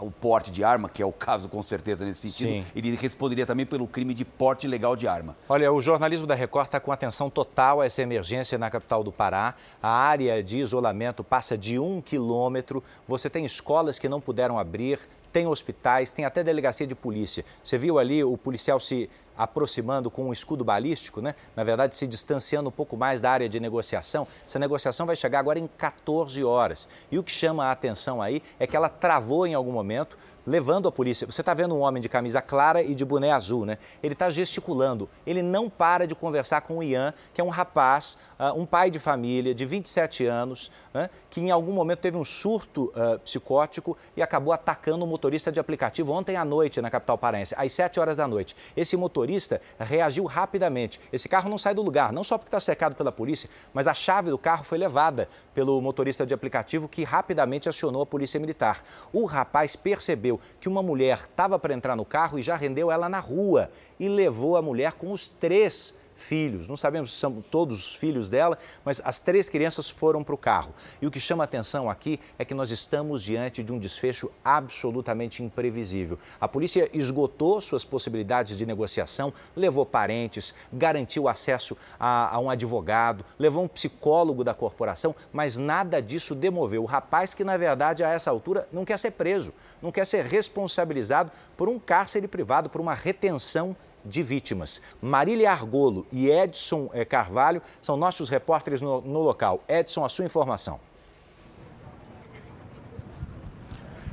o porte de arma, que é o caso com certeza nesse sentido. Sim. Ele responderia também pelo crime de porte ilegal de arma. Olha, o jornalismo da Record está com atenção total a essa emergência na capital do Pará. A área de isolamento passa de um quilômetro. Você tem escolas que não puderam abrir, tem hospitais, tem até delegacia de polícia. Você viu ali o policial se aproximando com um escudo balístico, né? na verdade se distanciando um pouco mais da área de negociação. Essa negociação vai chegar agora em 14 horas. E o que chama a atenção aí é que ela travou em algum momento, levando a polícia. Você está vendo um homem de camisa clara e de boné azul, né? Ele está gesticulando. Ele não para de conversar com o Ian, que é um rapaz, uh, um pai de família de 27 anos, né? que em algum momento teve um surto uh, psicótico e acabou atacando um motorista de aplicativo ontem à noite na capital paraense, às 7 horas da noite. Esse motorista reagiu rapidamente. Esse carro não sai do lugar, não só porque está cercado pela polícia, mas a chave do carro foi levada pelo motorista de aplicativo que rapidamente acionou a polícia militar. O rapaz percebeu que uma mulher estava para entrar no carro e já rendeu ela na rua e levou a mulher com os três filhos. Não sabemos se são todos os filhos dela, mas as três crianças foram para o carro. E o que chama atenção aqui é que nós estamos diante de um desfecho absolutamente imprevisível. A polícia esgotou suas possibilidades de negociação, levou parentes, garantiu acesso a, a um advogado, levou um psicólogo da corporação, mas nada disso demoveu o rapaz que, na verdade, a essa altura não quer ser preso, não quer ser responsabilizado por um cárcere privado, por uma retenção de vítimas. Marília Argolo e Edson eh, Carvalho são nossos repórteres no, no local. Edson, a sua informação.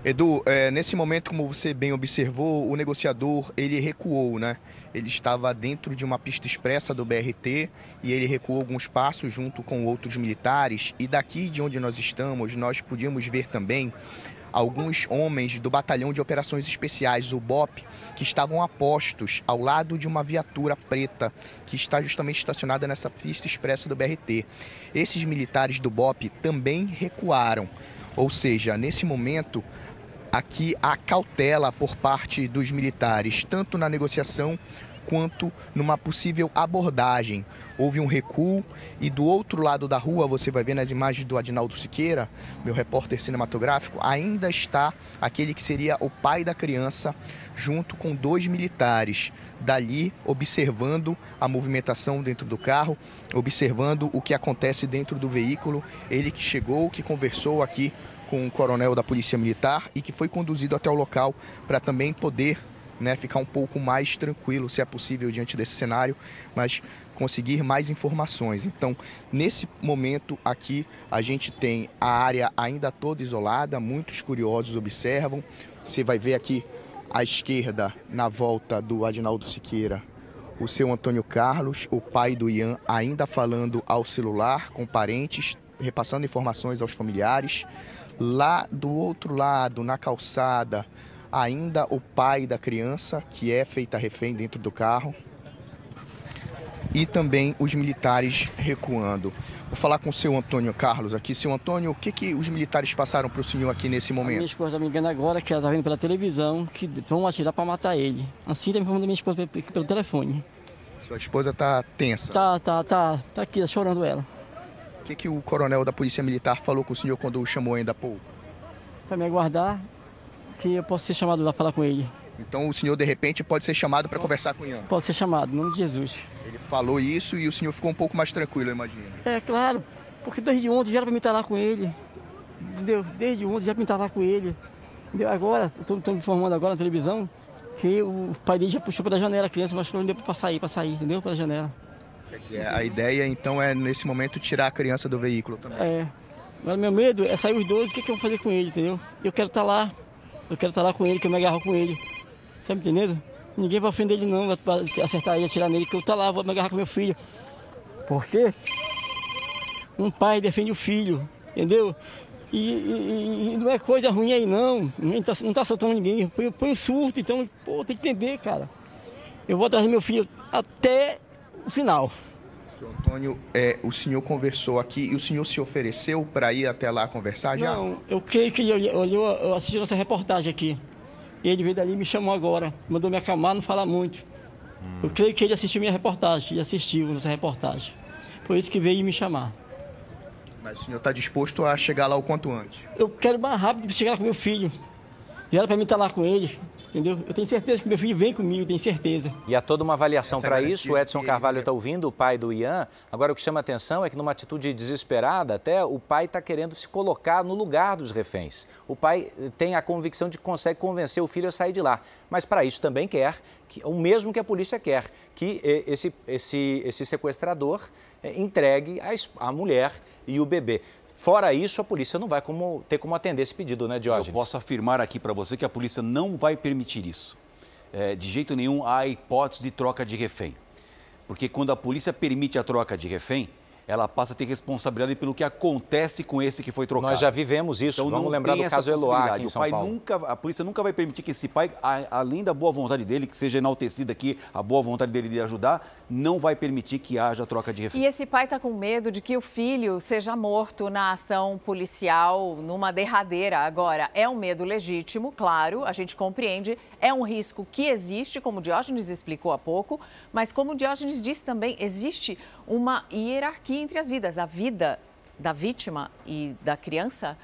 Edu, é, nesse momento, como você bem observou, o negociador ele recuou, né? Ele estava dentro de uma pista expressa do BRT e ele recuou alguns passos junto com outros militares. E daqui de onde nós estamos, nós podíamos ver também alguns homens do Batalhão de Operações Especiais, o BOP, que estavam apostos ao lado de uma viatura preta que está justamente estacionada nessa pista expressa do BRT. Esses militares do BOP também recuaram. Ou seja, nesse momento, aqui a cautela por parte dos militares, tanto na negociação quanto numa possível abordagem. Houve um recuo e do outro lado da rua, você vai ver nas imagens do Adinaldo Siqueira, meu repórter cinematográfico, ainda está aquele que seria o pai da criança, junto com dois militares, dali observando a movimentação dentro do carro, observando o que acontece dentro do veículo. Ele que chegou, que conversou aqui com um coronel da Polícia Militar e que foi conduzido até o local para também poder né, ficar um pouco mais tranquilo, se é possível, diante desse cenário, mas conseguir mais informações. Então, nesse momento aqui, a gente tem a área ainda toda isolada, muitos curiosos observam. Você vai ver aqui à esquerda, na volta do Adinaldo Siqueira, o seu Antônio Carlos, o pai do Ian, ainda falando ao celular com parentes, repassando informações aos familiares. Lá do outro lado, na calçada, ainda o pai da criança, que é feita refém dentro do carro. E também os militares recuando. Vou falar com o seu Antônio Carlos aqui. Seu Antônio, o que, que os militares passaram para o senhor aqui nesse momento? A minha esposa está me ligando agora, que ela está vendo pela televisão, que vão atirar para matar ele. Assim está me informando minha esposa pelo telefone. Sua esposa está tensa? Tá, tá, tá. Tá aqui, tá chorando ela. O que, que o coronel da Polícia Militar falou com o senhor quando o chamou ainda há pouco? Para me aguardar, que eu posso ser chamado lá para falar com ele. Então o senhor, de repente, pode ser chamado para conversar com o Ian? Pode ser chamado, em nome de Jesus. Ele falou isso e o senhor ficou um pouco mais tranquilo, eu imagino. É, claro, porque desde ontem já era para me estar lá com ele. Entendeu? Desde ontem já era para me estar lá com ele. Entendeu? Agora, estou me informando agora na televisão que o pai dele já puxou pela janela a criança, mas não deu para sair, para sair, entendeu? Pela janela. A ideia, então, é nesse momento tirar a criança do veículo também. É. Agora, meu medo é sair os dois, o que, que eu vou fazer com ele, entendeu? Eu quero estar lá, eu quero estar tá lá com ele, que eu me agarro com ele. Tá me entendendo? Ninguém vai ofender ele não, vai acertar ele, atirar nele, que eu tá lá, vou me agarrar com meu filho. Por quê? Um pai defende o filho, entendeu? E, e, e não é coisa ruim aí não, não está não tá soltando ninguém, põe, põe um surto, então, pô, tem que entender, cara. Eu vou atrás do meu filho até o final. Antônio, é, o senhor conversou aqui e o senhor se ofereceu para ir até lá conversar já? Não, eu creio que ele olhou, eu assisti nossa reportagem aqui. E ele veio dali e me chamou agora, mandou me acalmar, não falar muito. Hum. Eu creio que ele assistiu minha reportagem, ele assistiu nossa reportagem. Por isso que veio me chamar. Mas o senhor está disposto a chegar lá o quanto antes? Eu quero mais rápido chegar lá com meu filho. E era para mim estar lá com ele entendeu? Eu tenho certeza que meu filho vem comigo, tenho certeza. E há toda uma avaliação para isso. O Edson Carvalho está ouvindo, o pai do Ian. Agora, o que chama atenção é que, numa atitude desesperada, até o pai está querendo se colocar no lugar dos reféns. O pai tem a convicção de que consegue convencer o filho a sair de lá. Mas, para isso, também quer que, o mesmo que a polícia quer, que esse, esse, esse sequestrador eh, entregue a, a mulher e o bebê. Fora isso, a polícia não vai como, ter como atender esse pedido, né, Diógenes? Eu posso afirmar aqui para você que a polícia não vai permitir isso. É, de jeito nenhum há hipótese de troca de refém. Porque quando a polícia permite a troca de refém, ela passa a ter responsabilidade pelo que acontece com esse que foi trocado. Nós já vivemos isso. Então, Vamos lembrar do caso Eloá aqui em São o pai Paulo. Nunca, a polícia nunca vai permitir que esse pai, além da boa vontade dele, que seja enaltecida aqui, a boa vontade dele de ajudar, não vai permitir que haja troca de refém. E esse pai está com medo de que o filho seja morto na ação policial, numa derradeira. Agora, é um medo legítimo, claro, a gente compreende. É um risco que existe, como o Diógenes explicou há pouco, mas como o Diógenes disse também, existe uma hierarquia entre as vidas. A vida da vítima e da criança,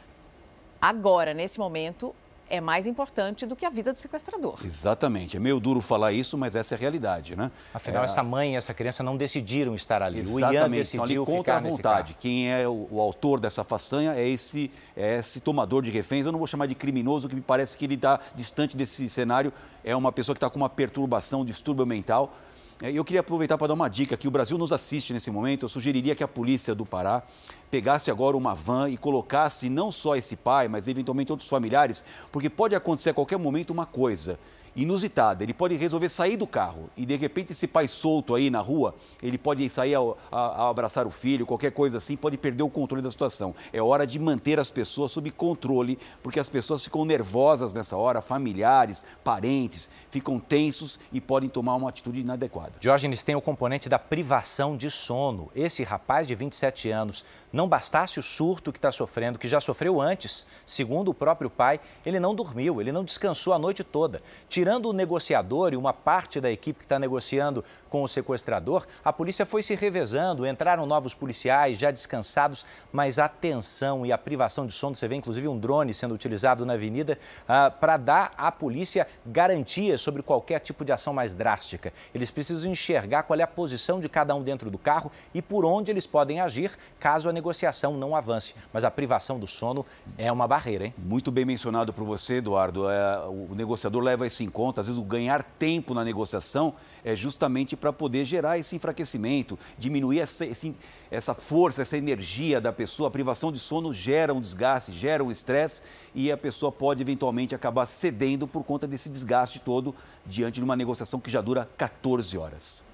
agora, nesse momento, é mais importante do que a vida do sequestrador. Exatamente. É meio duro falar isso, mas essa é a realidade, né? Afinal, é... essa mãe e essa criança não decidiram estar ali. Exatamente. O Ian decidiu Estão ali contra a vontade. Quem é o, o, autor dessa façanha é esse, é esse tomador de reféns. Eu não vou chamar de criminoso, que me parece que ele está distante desse cenário. É uma pessoa que está com uma perturbação, distúrbio mental eu queria aproveitar para dar uma dica que o Brasil nos assiste nesse momento. Eu sugeriria que a polícia do Pará pegasse agora uma van e colocasse não só esse pai, mas eventualmente outros familiares, porque pode acontecer a qualquer momento uma coisa inusitada. Ele pode resolver sair do carro e, de repente, esse pai solto aí na rua, ele pode sair a, a, a, abraçar o filho, qualquer coisa assim, pode perder o controle da situação. É hora de manter as pessoas sob controle, porque as pessoas ficam nervosas nessa hora, familiares, parentes, ficam tensos e podem tomar uma atitude inadequada. Diógenes tem o componente da privação de sono. Esse rapaz de 27 anos, não bastasse o surto que está sofrendo, que já sofreu antes, segundo o próprio pai, ele não dormiu, ele não descansou a noite toda. Tirando o negociador e uma parte da equipe que está negociando com o sequestrador, a polícia foi se revezando, entraram novos policiais já descansados, mas a tensão e a privação de sono, você vê inclusive um drone sendo utilizado na avenida ah, para dar à polícia garantias sobre qualquer tipo de ação mais drástica. Eles precisam enxergar qual é a posição de cada um dentro do carro e por onde eles podem agir caso a negociação não avance. Mas a privação do sono é uma barreira, hein? Muito bem mencionado por você, Eduardo. É, o negociador leva isso em conta. Às vezes o ganhar tempo na negociação é justamente para poder gerar esse enfraquecimento, diminuir essa, esse, essa força, essa energia da pessoa. A privação de sono gera um desgaste, gera um estresse e a pessoa pode eventualmente acabar cedendo por conta desse desgaste todo diante de uma negociação que já dura 14 horas.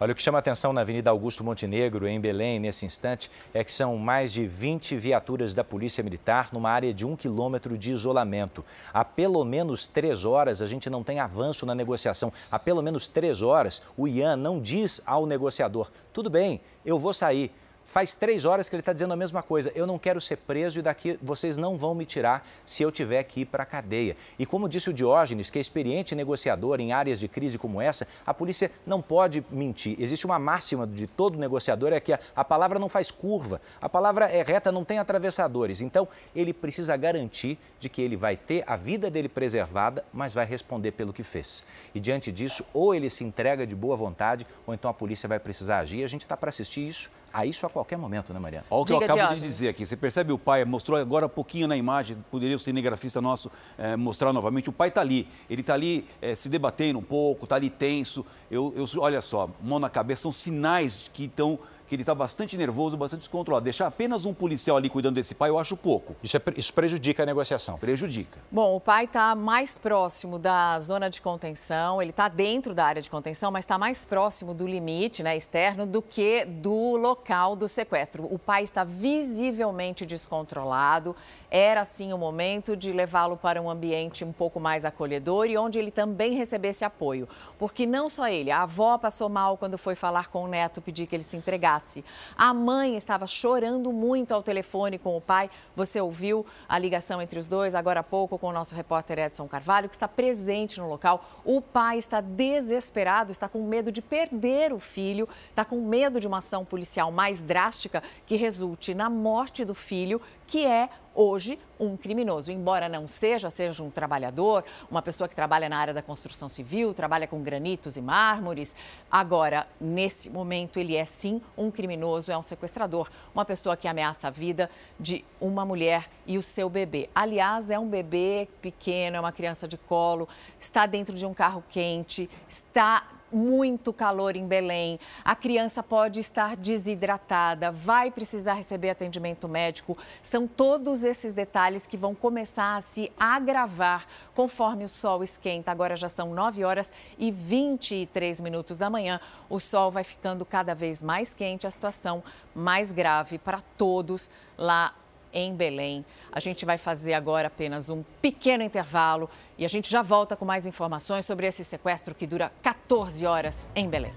Olha, o que chama atenção na Avenida Augusto Montenegro, em Belém, nesse instante, é que são mais de 20 viaturas da Polícia Militar numa área de um quilômetro de isolamento. Há pelo menos três horas a gente não tem avanço na negociação. Há pelo menos três horas o Ian não diz ao negociador: tudo bem, eu vou sair Faz três horas que ele está dizendo a mesma coisa. Eu não quero ser preso e daqui vocês não vão me tirar se eu tiver que ir para a cadeia. E como disse o Diógenes, que é experiente negociador em áreas de crise como essa, a polícia não pode mentir. Existe uma máxima de todo negociador, é que a, a palavra não faz curva, a palavra é reta, não tem atravessadores. Então, ele precisa garantir de que ele vai ter a vida dele preservada, mas vai responder pelo que fez. E diante disso, ou ele se entrega de boa vontade, ou então a polícia vai precisar agir. A gente está para assistir isso a isso a qualquer momento, né, Mariana? Olha o que Diga, eu acabo Diógenes. de dizer aqui. Você percebe o pai, mostrou agora um pouquinho na imagem, poderia o cinegrafista nosso é, mostrar novamente. O pai está ali, ele está ali é, se debatendo um pouco, está ali tenso. Eu, eu, olha só, mão na cabeça, são sinais que estão que ele está bastante nervoso, bastante descontrolado. Deixar apenas um policial ali cuidando desse pai, eu acho pouco. Isso, é, isso prejudica a negociação? Prejudica. Bom, o pai está mais próximo da zona de contenção, ele está dentro da área de contenção, mas está mais próximo do limite né, externo do que do local do sequestro. O pai está visivelmente descontrolado. Era, sim, o momento de levá-lo para um ambiente um pouco mais acolhedor e onde ele também recebesse apoio. Porque não só ele, a avó passou mal quando foi falar com o neto, pedir que ele se entregasse a mãe estava chorando muito ao telefone com o pai. Você ouviu a ligação entre os dois agora há pouco com o nosso repórter Edson Carvalho, que está presente no local. O pai está desesperado, está com medo de perder o filho, está com medo de uma ação policial mais drástica que resulte na morte do filho, que é hoje um criminoso. Embora não seja, seja um trabalhador, uma pessoa que trabalha na área da construção civil, trabalha com granitos e mármores. Agora, nesse momento, ele é sim um criminoso, é um sequestrador, uma pessoa que ameaça a vida de uma mulher e o seu bebê. Aliás, é um bebê pequeno, é uma criança de colo, está dentro de um carro quente, está muito calor em Belém, a criança pode estar desidratada, vai precisar receber atendimento médico. São todos esses detalhes que vão começar a se agravar conforme o sol esquenta. Agora já são 9 horas e 23 minutos da manhã. O sol vai ficando cada vez mais quente, a situação mais grave para todos lá em Belém. A gente vai fazer agora apenas um pequeno intervalo e a gente já volta com mais informações sobre esse sequestro que dura 14 horas em Belém.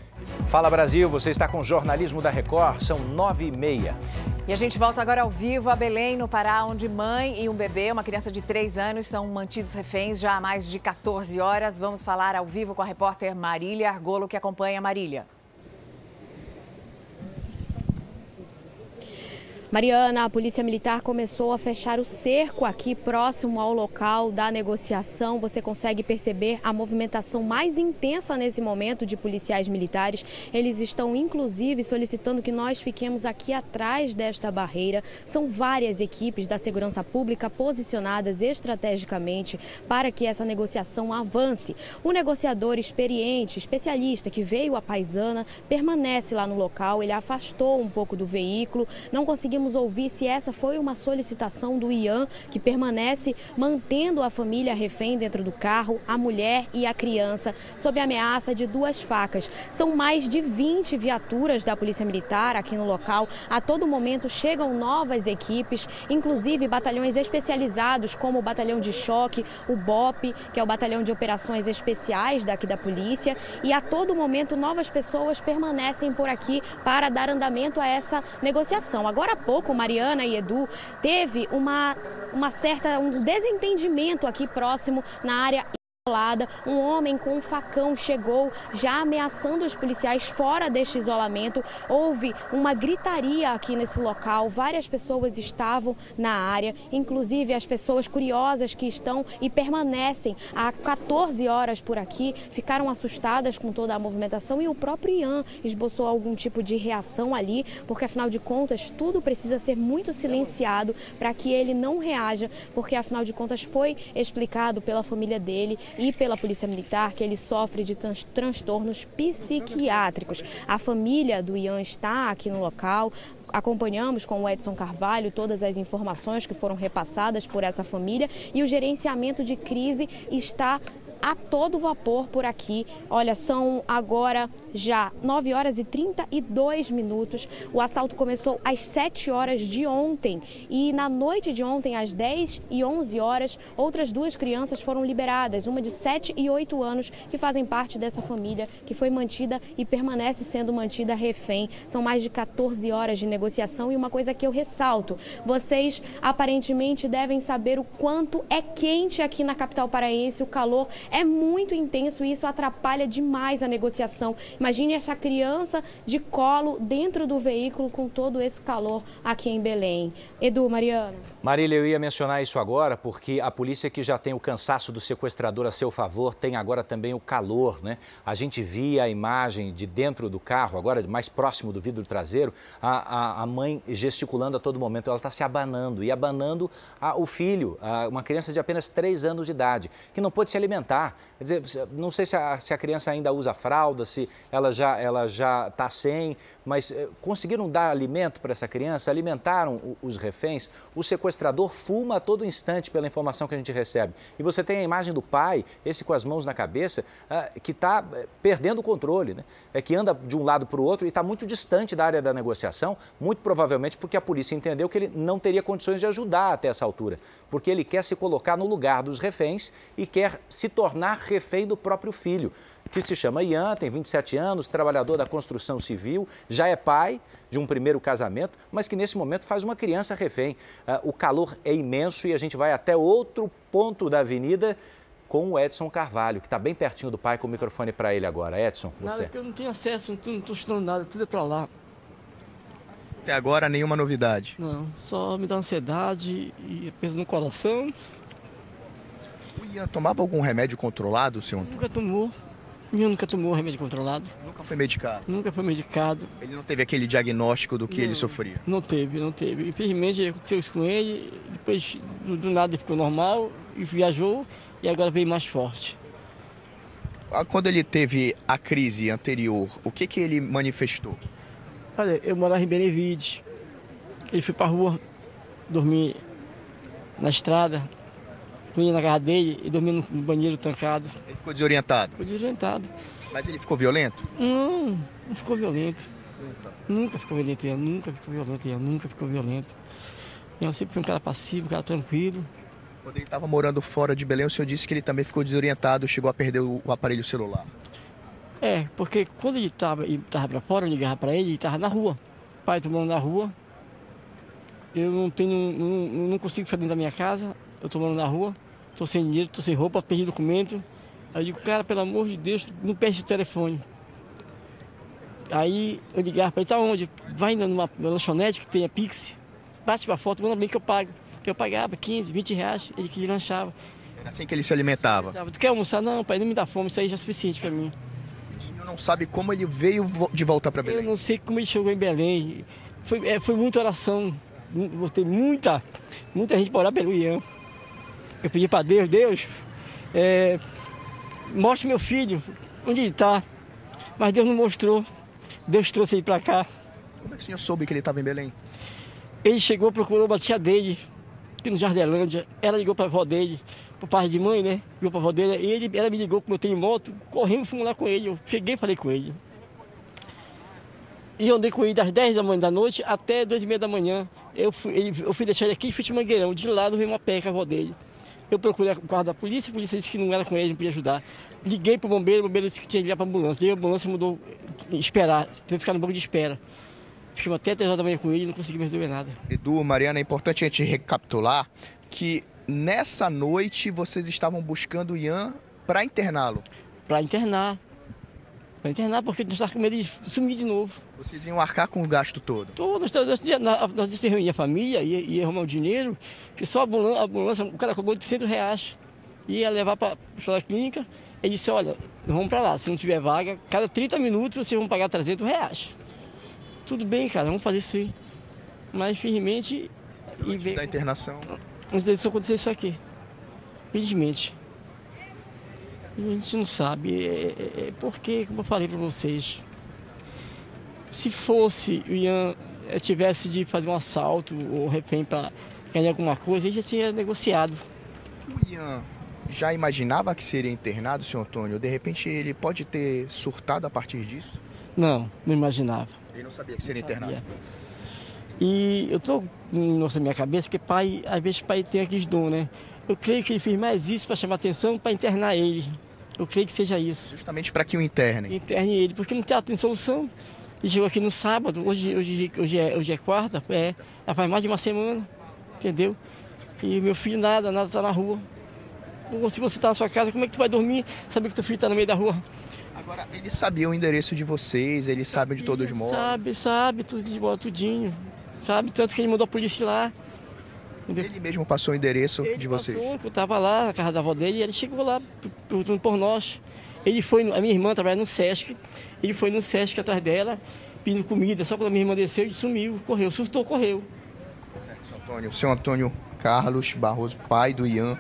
Fala Brasil, você está com o jornalismo da Record, são nove e meia. E a gente volta agora ao vivo a Belém, no Pará, onde mãe e um bebê, uma criança de 3 anos, são mantidos reféns já há mais de 14 horas. Vamos falar ao vivo com a repórter Marília Argolo, que acompanha Marília. Mariana, a Polícia Militar começou a fechar o cerco aqui próximo ao local da negociação. Você consegue perceber a movimentação mais intensa nesse momento de policiais militares. Eles estão, inclusive, solicitando que nós fiquemos aqui atrás desta barreira. São várias equipes da segurança pública posicionadas estrategicamente para que essa negociação avance. O negociador experiente, especialista que veio a paisana, permanece lá no local. Ele afastou um pouco do veículo, não conseguiu conseguimos ouvir se essa foi uma solicitação do Ian, que permanece mantendo a família refém dentro do carro, a mulher e a criança, sob ameaça de duas facas. São mais de 20 viaturas da Polícia Militar aqui no local. A todo momento chegam novas equipes, inclusive batalhões especializados, como o Batalhão de Choque, o BOP, que é o Batalhão de Operações Especiais daqui da Polícia. E a todo momento novas pessoas permanecem por aqui para dar andamento a essa negociação. Agora pouco, Mariana e Edu, teve uma, uma certa um desentendimento aqui próximo na área um homem com um facão chegou já ameaçando os policiais fora deste isolamento. Houve uma gritaria aqui nesse local, várias pessoas estavam na área, inclusive as pessoas curiosas que estão e permanecem há 14 horas por aqui, ficaram assustadas com toda a movimentação e o próprio Ian esboçou algum tipo de reação ali, porque afinal de contas tudo precisa ser muito silenciado para que ele não reaja, porque afinal de contas foi explicado pela família dele e pela Polícia Militar que ele sofre de transtornos psiquiátricos. A família do Ian está aqui no local, acompanhamos com o Edson Carvalho todas as informações que foram repassadas por essa família e o gerenciamento de crise está a todo vapor por aqui. Olha, são agora já 9 horas e 32 minutos. O assalto começou às 7 horas de ontem e na noite de ontem, às 10 e 11 horas, outras duas crianças foram liberadas, uma de 7 e 8 anos, que fazem parte dessa família que foi mantida e permanece sendo mantida refém. São mais de 14 horas de negociação e uma coisa que eu ressalto: vocês aparentemente devem saber o quanto é quente aqui na capital paraense, o calor é muito intenso e isso atrapalha demais a negociação. Imagine essa criança de colo dentro do veículo com todo esse calor aqui em Belém. Edu, Mariana. Marília, eu ia mencionar isso agora porque a polícia que já tem o cansaço do sequestrador a seu favor tem agora também o calor, né? A gente via a imagem de dentro do carro, agora mais próximo do vidro traseiro, a, a, a mãe gesticulando a todo momento. Ela está se abanando e abanando a, o filho, uma criança de apenas 3 anos de idade, que não pôde se alimentar. Quer dizer, não sei se a, se a criança ainda usa fralda, se ela já ela já está sem, mas eh, conseguiram dar alimento para essa criança, alimentaram os reféns. O sequestrador fuma a todo instante pela informação que a gente recebe. E você tem a imagem do pai, esse com as mãos na cabeça, ah, que está eh, perdendo o controle, né? É que anda de um lado para o outro e está muito distante da área da negociação, muito provavelmente porque a polícia entendeu que ele não teria condições de ajudar até essa altura, porque ele quer se colocar no lugar dos reféns e quer se tornar refém do próprio filho, que se chama Ian, tem 27 anos, trabalhador da construção civil, já é pai de um primeiro casamento, mas que nesse momento faz uma criança refém. Ah, o calor é imenso e a gente vai até outro ponto da avenida com o Edson Carvalho, que está bem pertinho do pai, com o microfone para ele agora. Edson, você. Nada, eu não tenho acesso, não estou estudando nada, tudo é para lá. Até agora, nenhuma novidade? Não, só me dá ansiedade e peso no coração. O Ian tomava algum remédio controlado, senhor? Nunca tomou. Ian nunca tomou remédio controlado. Nunca foi medicado? Nunca foi medicado. Ele não teve aquele diagnóstico do que não, ele sofria? Não teve, não teve. Infelizmente aconteceu isso com ele, depois do, do nada ele ficou normal e viajou e agora veio mais forte. Ah, quando ele teve a crise anterior, o que, que ele manifestou? Olha, eu morava em Benevides. Ele foi pra rua dormir na estrada, fui na casa dele e dormi no banheiro trancado. Ele ficou desorientado? Ficou desorientado. Mas ele ficou violento? Não, não ficou violento. Nunca? Nunca ficou violento, ele nunca ficou violento, ele nunca ficou violento. Ele sempre foi um cara passivo, um cara tranquilo. Quando ele estava morando fora de Belém, o senhor disse que ele também ficou desorientado, chegou a perder o aparelho celular. É, porque quando ele estava tava para fora, eu ligava para ele, ele estava na rua. Pai tomando na rua. Eu não tenho, não, não consigo ficar dentro da minha casa, eu estou morando na rua tô sem dinheiro, tô sem roupa, perdi documento. Aí eu digo, cara, pelo amor de Deus, não perde o telefone. Aí eu ligava para ele, tá onde? Vai numa, numa lanchonete que tenha Pix. bate uma foto, manda bem que eu pago. Eu pagava 15, 20 reais, ele que lanchava. Era assim que ele se alimentava. Tu quer almoçar? Não, pai, não me dá fome, isso aí já é suficiente para mim. O senhor não sabe como ele veio de volta para Belém? Eu não sei como ele chegou em Belém. Foi, é, foi muita oração. Tem muita, muita gente para orar pelo Ian. Eu pedi para Deus, Deus, é, mostre meu filho, onde ele está. Mas Deus não mostrou. Deus trouxe ele para cá. Como é que o senhor soube que ele estava em Belém? Ele chegou, procurou a tia dele, aqui no Jardelândia. Ela ligou para a avó dele, pro pai de mãe, né? Ligou para a avó dele. E ele, ela me ligou, como eu tenho moto, correndo, fomos lá com ele. Eu cheguei e falei com ele. E eu andei com ele das 10 da manhã da noite até 2 e meia da manhã. Eu fui, ele, eu fui deixar ele aqui em Fute Mangueirão. De lado veio uma com a avó dele. Eu procurei o carro da polícia, a polícia disse que não era com ele, não podia ajudar. Liguei para o bombeiro, o bombeiro disse que tinha que ligar para a ambulância. E a ambulância mudou, esperar, teve que ficar no banco de espera. Ficamos até 3 horas da manhã com ele e não conseguimos resolver nada. Edu, Mariana, é importante a gente recapitular que nessa noite vocês estavam buscando o Ian para interná-lo. Para internar. Para internar, porque nós estávamos com medo de sumir de novo. Vocês iam arcar com o gasto todo? Todo. Nós, nós, nós, nós se reunia a família, ia, ia arrumar o dinheiro, que só a ambulância, a ambulância o cara cobrou 800 reais. Ia levar para a clínica. Ele disse, olha, vamos para lá, se não tiver vaga, cada 30 minutos vocês vão pagar 300 reais. Tudo bem, cara, vamos fazer isso aí. Mas, infelizmente... Antes da internação? Antes disso acontecer isso aqui. Infelizmente. A gente não sabe. É, é, é porque, como eu falei para vocês, se fosse o Ian eh, tivesse de fazer um assalto ou refém para ganhar alguma coisa, ele já tinha negociado. O Ian já imaginava que seria internado, senhor Antônio? De repente ele pode ter surtado a partir disso? Não, não imaginava. Ele não sabia que seria internado. E eu tô na minha cabeça que pai, às vezes pai tem aqueles dons, né? Eu creio que ele fez mais isso para chamar atenção, para internar ele. Eu creio que seja isso. Justamente para que o internem. Interne ele, porque não tem, tem solução. Ele chegou aqui no sábado, hoje, hoje, hoje, é, hoje é quarta, é, já faz mais de uma semana, entendeu? E meu filho nada, nada está na rua. Se você está na sua casa, como é que tu vai dormir, saber que teu filho está no meio da rua? Agora, ele sabia o endereço de vocês, ele sabe de todos modos? Sabe, sabe, tudo de boa, tudinho. Sabe, tanto que ele mandou a polícia lá. Ele mesmo passou o endereço ele de vocês? Passou, eu estava lá na casa da avó dele e ele chegou lá perguntando por nós. Ele foi, a minha irmã trabalha no Sesc, ele foi no Sesc atrás dela, pedindo comida, só quando a minha irmã desceu, ele sumiu, correu, surtou, correu. Certo, seu Antônio. O seu Antônio Carlos Barroso, pai do Ian,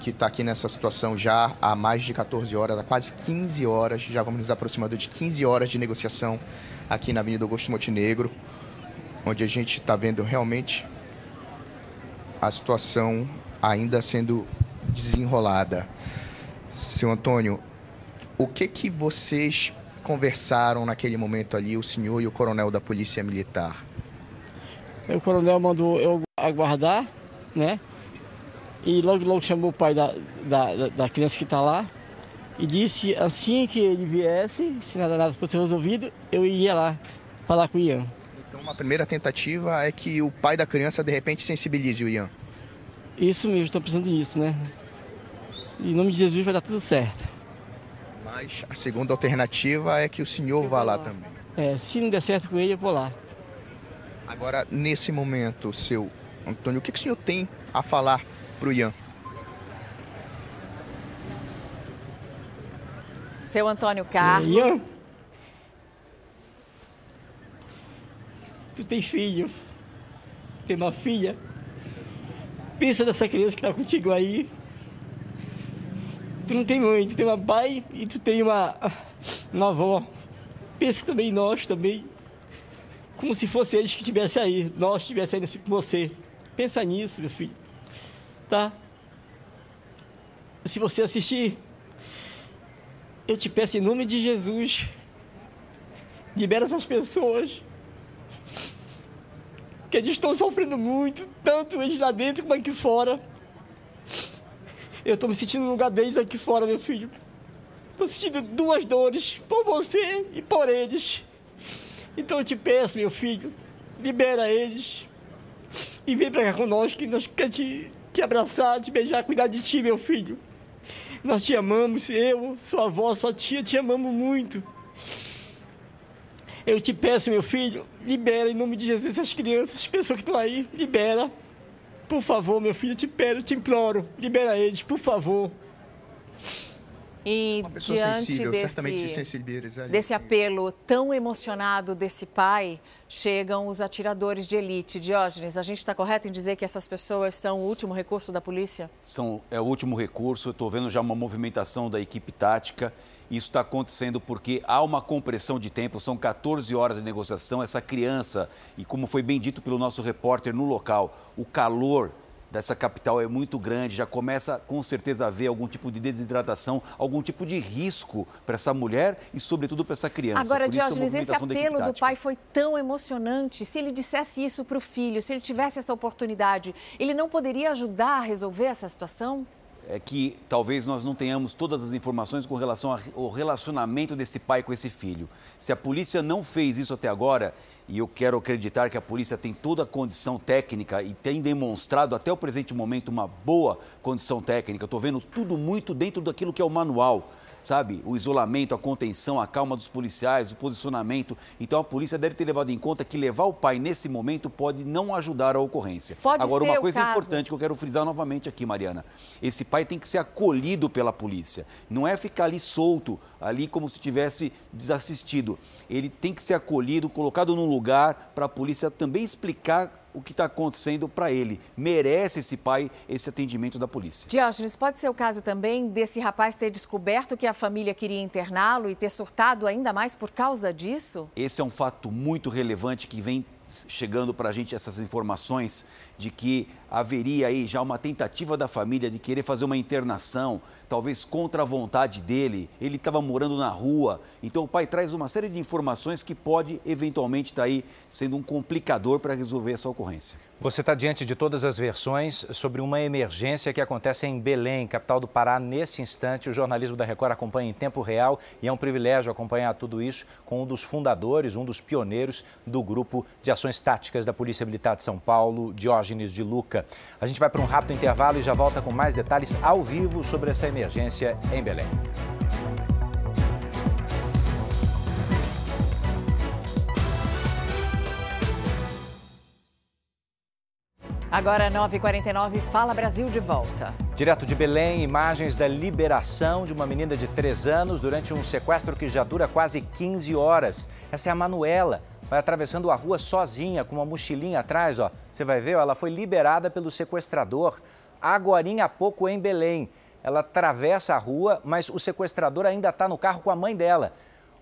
que está aqui nessa situação já há mais de 14 horas, há quase 15 horas, já vamos nos aproximando de 15 horas de negociação aqui na Avenida Augusto Montenegro, onde a gente está vendo realmente a situação ainda sendo desenrolada. Seu Antônio, o que que vocês conversaram naquele momento ali, o senhor e o coronel da Polícia Militar? O coronel mandou eu aguardar, né? E logo, logo chamou o pai da, da, da criança que está lá e disse assim que ele viesse, se nada nada fosse resolvido, eu iria lá falar com o Ian. Uma primeira tentativa é que o pai da criança de repente sensibilize o Ian. Isso mesmo, estou pensando nisso, né? Em nome de Jesus vai dar tudo certo. Mas a segunda alternativa é que o senhor vá lá, lá também. É, se não der certo com ele, eu vou lá. Agora, nesse momento, seu Antônio, o que, que o senhor tem a falar para o Ian? Seu Antônio Carlos. É, Ian, tu tem filho, tem uma filha. Pensa nessa criança que está contigo aí. Tu não tem mãe, tu tem uma pai e tu tem uma, uma avó. Pensa também em nós também. Como se fosse eles que estivessem aí, nós estivéssemos aí com você. Pensa nisso, meu filho tá? Se você assistir, eu te peço em nome de Jesus, libera essas pessoas que eles estão sofrendo muito, tanto eles lá dentro como aqui fora. Eu estou me sentindo no lugar deles aqui fora, meu filho. Estou sentindo duas dores, por você e por eles. Então eu te peço, meu filho, libera eles e vem para cá conosco que nós queremos te te abraçar, te beijar, cuidar de ti, meu filho. Nós te amamos, eu, sua avó, sua tia, te amamos muito. Eu te peço, meu filho, libera em nome de Jesus essas crianças, as pessoas que estão aí, libera. Por favor, meu filho, eu te peço, te imploro, libera eles, por favor. E diante sensível, desse, desse apelo tão emocionado desse pai, chegam os atiradores de elite. Diógenes, a gente está correto em dizer que essas pessoas são o último recurso da polícia? São, é o último recurso. Eu estou vendo já uma movimentação da equipe tática. Isso está acontecendo porque há uma compressão de tempo, são 14 horas de negociação. Essa criança, e como foi bem dito pelo nosso repórter no local, o calor dessa capital é muito grande, já começa com certeza a haver algum tipo de desidratação, algum tipo de risco para essa mulher e, sobretudo, para essa criança. Agora, Diógenes, esse apelo do pai foi tão emocionante. Se ele dissesse isso para o filho, se ele tivesse essa oportunidade, ele não poderia ajudar a resolver essa situação? É que talvez nós não tenhamos todas as informações com relação ao relacionamento desse pai com esse filho. Se a polícia não fez isso até agora, e eu quero acreditar que a polícia tem toda a condição técnica e tem demonstrado até o presente momento uma boa condição técnica. Estou vendo tudo muito dentro daquilo que é o manual sabe? O isolamento, a contenção, a calma dos policiais, o posicionamento. Então a polícia deve ter levado em conta que levar o pai nesse momento pode não ajudar a ocorrência. Pode Agora, uma coisa importante que eu quero frisar novamente aqui, Mariana. Esse pai tem que ser acolhido pela polícia. Não é ficar ali solto, ali como se tivesse desassistido. Ele tem que ser acolhido, colocado num lugar para a polícia também explicar o que está acontecendo para ele. Merece esse pai esse atendimento da polícia. Diógenes, pode ser o caso também desse rapaz ter descoberto que a família queria interná-lo e ter surtado ainda mais por causa disso? Esse é um fato muito relevante que vem chegando para a gente essas informações de que haveria aí já uma tentativa da família de querer fazer uma internação, talvez contra a vontade dele. Ele estava morando na rua. Então o pai traz uma série de informações que pode eventualmente estar tá aí sendo um complicador para resolver essa ocorrência. Você está diante de todas as versões sobre uma emergência que acontece em Belém, capital do Pará. Nesse instante, o jornalismo da Record acompanha em tempo real e é um privilégio acompanhar tudo isso com um dos fundadores, um dos pioneiros do grupo de ações táticas da Polícia Militar de São Paulo, Diógenes de Luca. A gente vai para um rápido intervalo e já volta com mais detalhes ao vivo sobre essa emergência em Belém. Agora 9h49, Fala Brasil de volta. Direto de Belém, imagens da liberação de uma menina de 3 anos durante um sequestro que já dura quase 15 horas. Essa é a Manuela, vai atravessando a rua sozinha, com uma mochilinha atrás, ó. Você vai ver, ó, ela foi liberada pelo sequestrador, agorinha há pouco em Belém. Ela atravessa a rua, mas o sequestrador ainda está no carro com a mãe dela.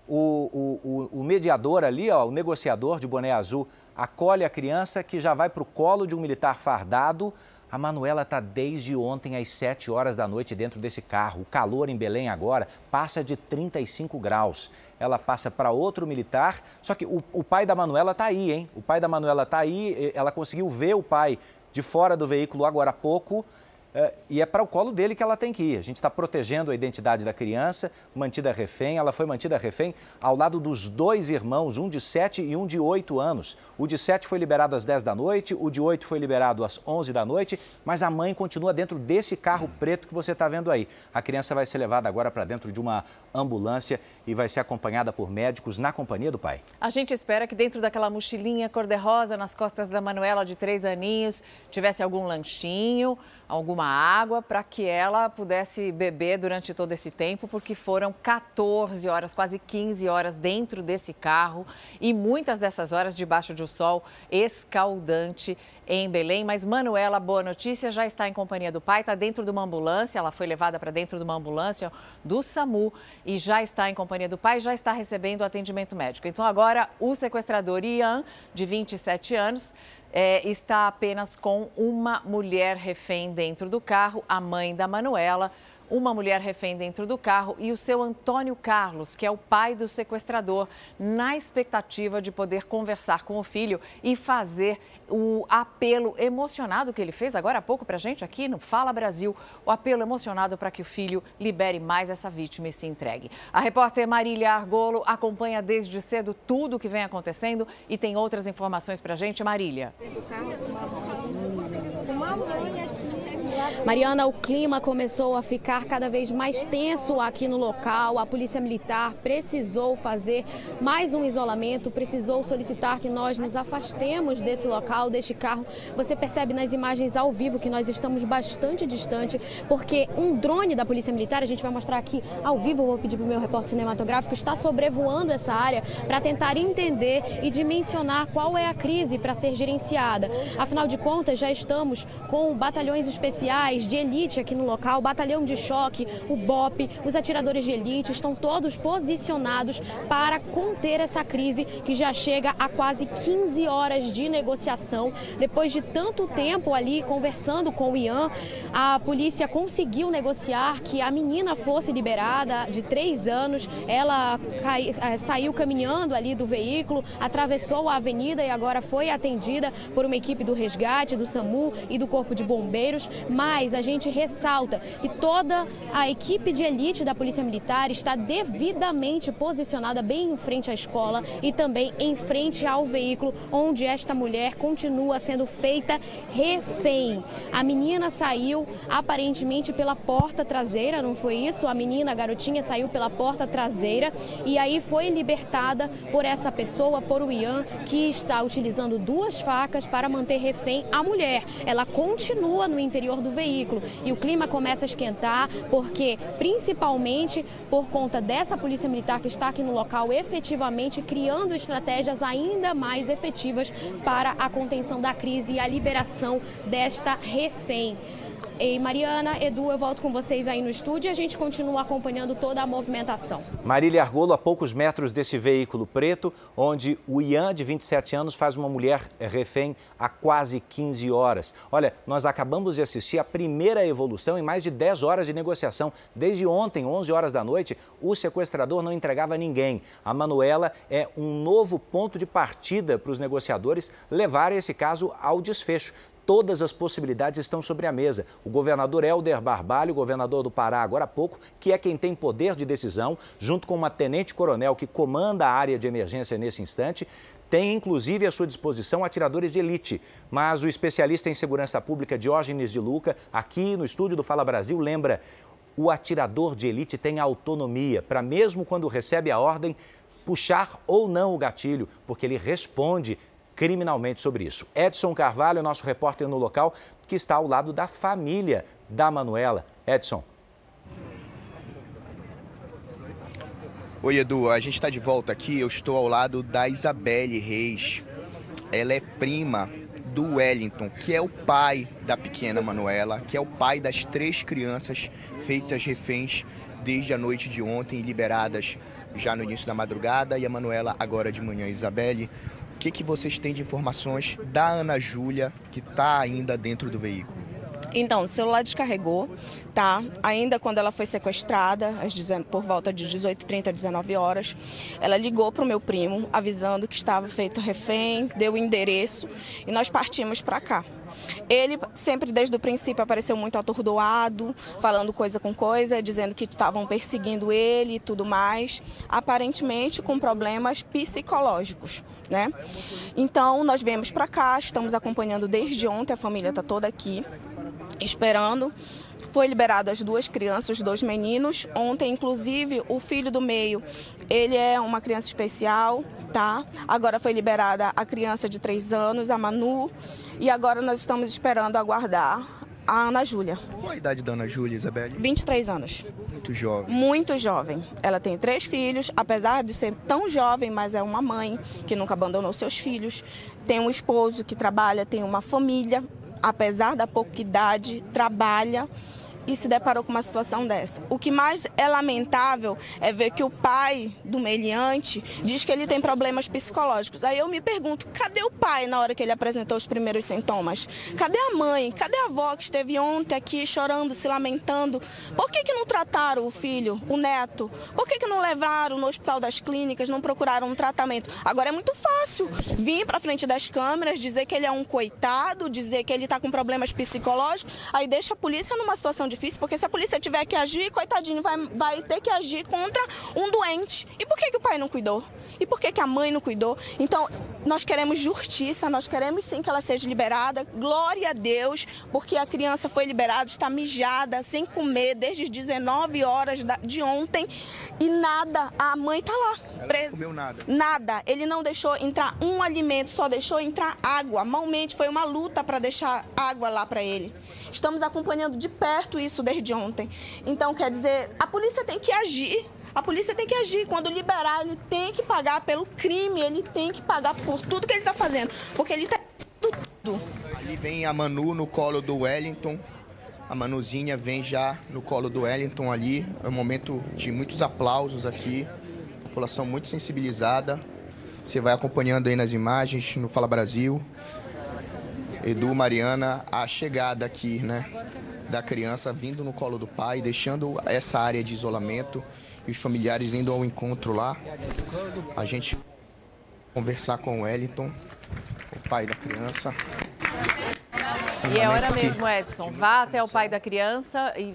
O, o, o, mediador ali, ó, o negociador de boné azul, acolhe a criança que já vai para o colo de um militar fardado. A Manuela está desde ontem às 7 horas da noite dentro desse carro. O calor em Belém agora passa de 35 graus. Ela passa para outro militar, só que o, o pai da Manuela está aí, hein? O pai da Manuela está aí, ela conseguiu ver o pai de fora do veículo agora há pouco. É, e é para o colo dele que ela tem que ir. A gente está protegendo a identidade da criança, mantida refém. Ela foi mantida refém ao lado dos dois irmãos, um de 7 e um de 8 anos. O de 7 foi liberado às 10 da noite, o de 8 foi liberado às 11 da noite, mas a mãe continua dentro desse carro preto que você está vendo aí. A criança vai ser levada agora para dentro de uma ambulância e vai ser acompanhada por médicos na companhia do pai. A gente espera que dentro daquela mochilinha cor-de-rosa nas costas da Manuela de três aninhos tivesse algum lanchinho alguma água para que ela pudesse beber durante todo esse tempo, porque foram 14 horas, quase 15 horas dentro desse carro e muitas dessas horas debaixo de um sol escaldante em Belém. Mas Manuela, boa notícia, já está em companhia do pai, está dentro de uma ambulância, ela foi levada para dentro de uma ambulância do SAMU e já está em companhia do pai, já está recebendo atendimento médico. Então agora o sequestrador Ian, de 27 anos, é, está apenas com uma mulher refém dentro do carro, a mãe da Manuela, uma mulher refém dentro do carro e o seu Antônio Carlos, que é o pai do sequestrador, na expectativa de poder conversar com o filho e fazer o apelo emocionado que ele fez agora há pouco para a gente aqui no Fala Brasil, o apelo emocionado para que o filho libere mais essa vítima e se entregue. A repórter Marília Argolo acompanha desde cedo tudo o que vem acontecendo e tem outras informações para a gente. Marília. Mariana, o clima começou a ficar cada vez mais tenso aqui no local. A Polícia Militar precisou fazer mais um isolamento, precisou solicitar que nós nos afastemos desse local, deste carro. Você percebe nas imagens ao vivo que nós estamos bastante distante, porque um drone da Polícia Militar, a gente vai mostrar aqui ao vivo, vou pedir para o meu repórter cinematográfico, está sobrevoando essa área para tentar entender e dimensionar qual é a crise para ser gerenciada. Afinal de contas, já estamos com batalhões especiais de elite aqui no local, batalhão de choque, o BOP, os atiradores de elite, estão todos posicionados para conter essa crise que já chega a quase 15 horas de negociação. Depois de tanto tempo ali conversando com o Ian, a polícia conseguiu negociar que a menina fosse liberada de três anos. Ela cai, eh, saiu caminhando ali do veículo, atravessou a avenida e agora foi atendida por uma equipe do resgate, do SAMU e do Corpo de Bombeiros. Mas a gente ressalta que toda a equipe de elite da Polícia Militar está devidamente posicionada bem em frente à escola e também em frente ao veículo onde esta mulher continua sendo feita refém. A menina saiu aparentemente pela porta traseira, não foi isso? A menina, a garotinha, saiu pela porta traseira e aí foi libertada por essa pessoa, por o Ian, que está utilizando duas facas para manter refém a mulher. Ela continua no interior do veículo e o clima começa a esquentar porque, principalmente por conta dessa polícia militar que está aqui no local, efetivamente criando estratégias ainda mais efetivas para a contenção da crise e a liberação desta refém. E Mariana, Edu, eu volto com vocês aí no estúdio e a gente continua acompanhando toda a movimentação. Marília Argolo, a poucos metros desse veículo preto, onde o Ian, de 27 anos, faz uma mulher refém há quase 15 horas. Olha, nós acabamos de assistir a primeira evolução em mais de 10 horas de negociação. Desde ontem, 11 horas da noite, o sequestrador não entregava ninguém. A Manuela é um novo ponto de partida para os negociadores levarem esse caso ao desfecho todas as possibilidades estão sobre a mesa. O governador Helder Barbalho, governador do Pará agora há pouco, que é quem tem poder de decisão, junto com uma tenente-coronel que comanda a área de emergência nesse instante, tem inclusive à sua disposição atiradores de elite. Mas o especialista em segurança pública Diógenes de Luca, aqui no estúdio do Fala Brasil, lembra: o atirador de elite tem autonomia para, mesmo quando recebe a ordem, puxar ou não o gatilho, porque ele responde criminalmente sobre isso. Edson Carvalho, nosso repórter no local, que está ao lado da família da Manuela. Edson. Oi, Edu, a gente está de volta aqui. Eu estou ao lado da Isabelle Reis. Ela é prima do Wellington, que é o pai da pequena Manuela, que é o pai das três crianças feitas reféns desde a noite de ontem, liberadas já no início da madrugada, e a Manuela agora de manhã. Isabelle, que, que vocês têm de informações da Ana Júlia, que está ainda dentro do veículo? Então, o celular descarregou, tá? Ainda quando ela foi sequestrada, por volta de 18h30, 19 horas, ela ligou para o meu primo, avisando que estava feito refém, deu o endereço e nós partimos para cá. Ele sempre desde o princípio apareceu muito atordoado, falando coisa com coisa, dizendo que estavam perseguindo ele e tudo mais, aparentemente com problemas psicológicos né? Então, nós viemos para cá, estamos acompanhando desde ontem, a família está toda aqui, esperando. Foi liberado as duas crianças, os dois meninos. Ontem, inclusive, o filho do meio, ele é uma criança especial, tá? Agora foi liberada a criança de três anos, a Manu. E agora nós estamos esperando aguardar a Ana Júlia. Qual a idade da Ana Júlia, Isabelle? 23 anos. Muito jovem. Muito jovem. Ela tem três filhos, apesar de ser tão jovem, mas é uma mãe que nunca abandonou seus filhos. Tem um esposo que trabalha, tem uma família, apesar da pouca idade, trabalha e se deparou com uma situação dessa. O que mais é lamentável é ver que o pai do meliante diz que ele tem problemas psicológicos. Aí eu me pergunto, cadê o pai na hora que ele apresentou os primeiros sintomas? Cadê a mãe? Cadê a avó que esteve ontem aqui chorando, se lamentando? Por que, que não trataram o filho, o neto? Por que, que não levaram no hospital das clínicas, não procuraram um tratamento? Agora é muito fácil vir para frente das câmeras, dizer que ele é um coitado, dizer que ele está com problemas psicológicos, aí deixa a polícia numa situação de difícil, porque se a polícia tiver que agir, coitadinho, vai, vai ter que agir contra um doente. E por que, que o pai não cuidou? E por que, que a mãe não cuidou? Então, nós queremos justiça, nós queremos sim que ela seja liberada. Glória a Deus, porque a criança foi liberada, está mijada, sem comer, desde as 19 horas de ontem. E nada, a mãe está lá. Ela não comeu nada? Nada. Ele não deixou entrar um alimento, só deixou entrar água. Malmente, foi uma luta para deixar água lá para ele. Estamos acompanhando de perto isso desde ontem. Então, quer dizer, a polícia tem que agir. A polícia tem que agir. Quando liberar, ele tem que pagar pelo crime, ele tem que pagar por tudo que ele está fazendo. Porque ele está tudo. Ali vem a Manu no colo do Wellington. A Manuzinha vem já no colo do Wellington ali. É um momento de muitos aplausos aqui. População muito sensibilizada. Você vai acompanhando aí nas imagens no Fala Brasil. Edu, Mariana, a chegada aqui, né? Da criança vindo no colo do pai, deixando essa área de isolamento e os familiares indo ao encontro lá. A gente conversar com o Wellington, o pai da criança. E é hora mesmo, Edson. Vá até o pai da criança e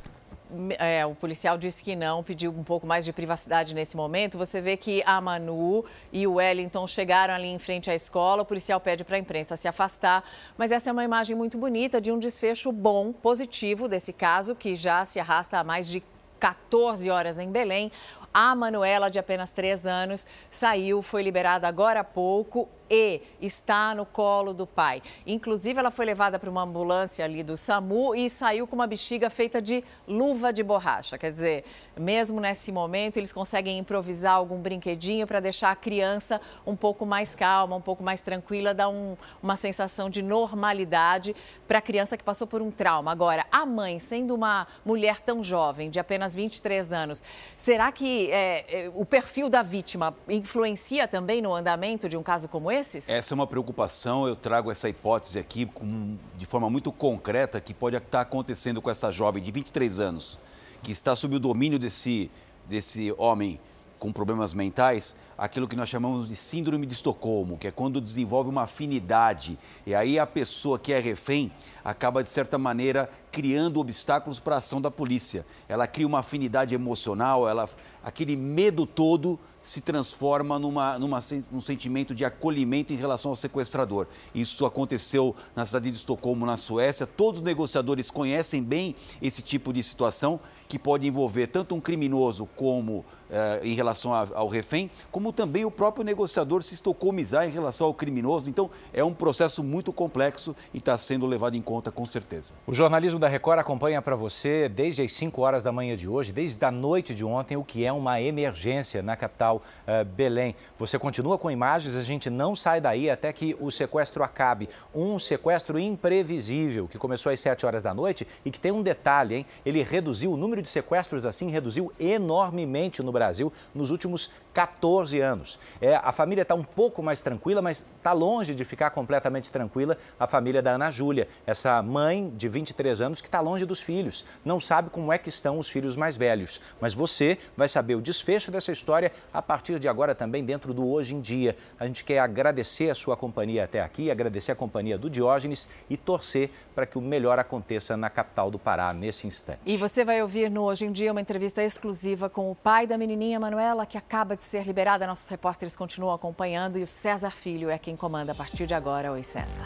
é, o policial disse que não, pediu um pouco mais de privacidade nesse momento. Você vê que a Manu e o Wellington chegaram ali em frente à escola. O policial pede para a imprensa se afastar. Mas essa é uma imagem muito bonita de um desfecho bom, positivo desse caso, que já se arrasta há mais de 14 horas em Belém. A Manuela, de apenas 3 anos, saiu, foi liberada agora há pouco e está no colo do pai. Inclusive, ela foi levada para uma ambulância ali do SAMU e saiu com uma bexiga feita de luva de borracha. Quer dizer, mesmo nesse momento, eles conseguem improvisar algum brinquedinho para deixar a criança um pouco mais calma, um pouco mais tranquila, dar um, uma sensação de normalidade para a criança que passou por um trauma. Agora, a mãe, sendo uma mulher tão jovem, de apenas 23 anos, será que é, é, o perfil da vítima influencia também no andamento de um caso como esse? Esses? Essa é uma preocupação. Eu trago essa hipótese aqui com, de forma muito concreta que pode estar acontecendo com essa jovem de 23 anos, que está sob o domínio desse, desse homem com problemas mentais, aquilo que nós chamamos de síndrome de Estocolmo, que é quando desenvolve uma afinidade. E aí a pessoa que é refém acaba, de certa maneira, criando obstáculos para a ação da polícia. Ela cria uma afinidade emocional, ela, aquele medo todo se transforma numa, numa, num sentimento de acolhimento em relação ao sequestrador. Isso aconteceu na cidade de Estocolmo, na Suécia. Todos os negociadores conhecem bem esse tipo de situação que pode envolver tanto um criminoso como eh, em relação a, ao refém, como também o próprio negociador se estocomizar em relação ao criminoso. Então, é um processo muito complexo e está sendo levado em conta com certeza. O jornalismo da Record acompanha para você desde as 5 horas da manhã de hoje, desde a noite de ontem, o que é uma emergência na capital uh, Belém. Você continua com imagens, a gente não sai daí até que o sequestro acabe. Um sequestro imprevisível que começou às 7 horas da noite e que tem um detalhe, hein? Ele reduziu o número de sequestros assim, reduziu enormemente no Brasil nos últimos 14 anos. É, a família está um pouco mais tranquila, mas está longe de ficar completamente tranquila a família da Ana Júlia, essa mãe de 23 anos que está longe dos filhos, não sabe como é que estão os filhos mais velhos. Mas você vai saber o desfecho dessa história a partir de agora também dentro do Hoje em Dia. A gente quer agradecer a sua companhia até aqui, agradecer a companhia do Diógenes e torcer para que o melhor aconteça na capital do Pará nesse instante. E você vai ouvir no Hoje em Dia uma entrevista exclusiva com o pai da menininha Manuela, que acaba de de ser liberada. Nossos repórteres continuam acompanhando e o César Filho é quem comanda a partir de agora. Oi, César.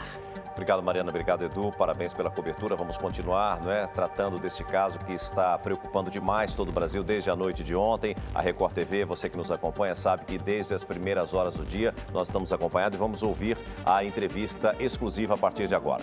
Obrigado, Mariana. Obrigado, Edu. Parabéns pela cobertura. Vamos continuar não é, tratando desse caso que está preocupando demais todo o Brasil desde a noite de ontem. A Record TV, você que nos acompanha, sabe que desde as primeiras horas do dia nós estamos acompanhando e vamos ouvir a entrevista exclusiva a partir de agora.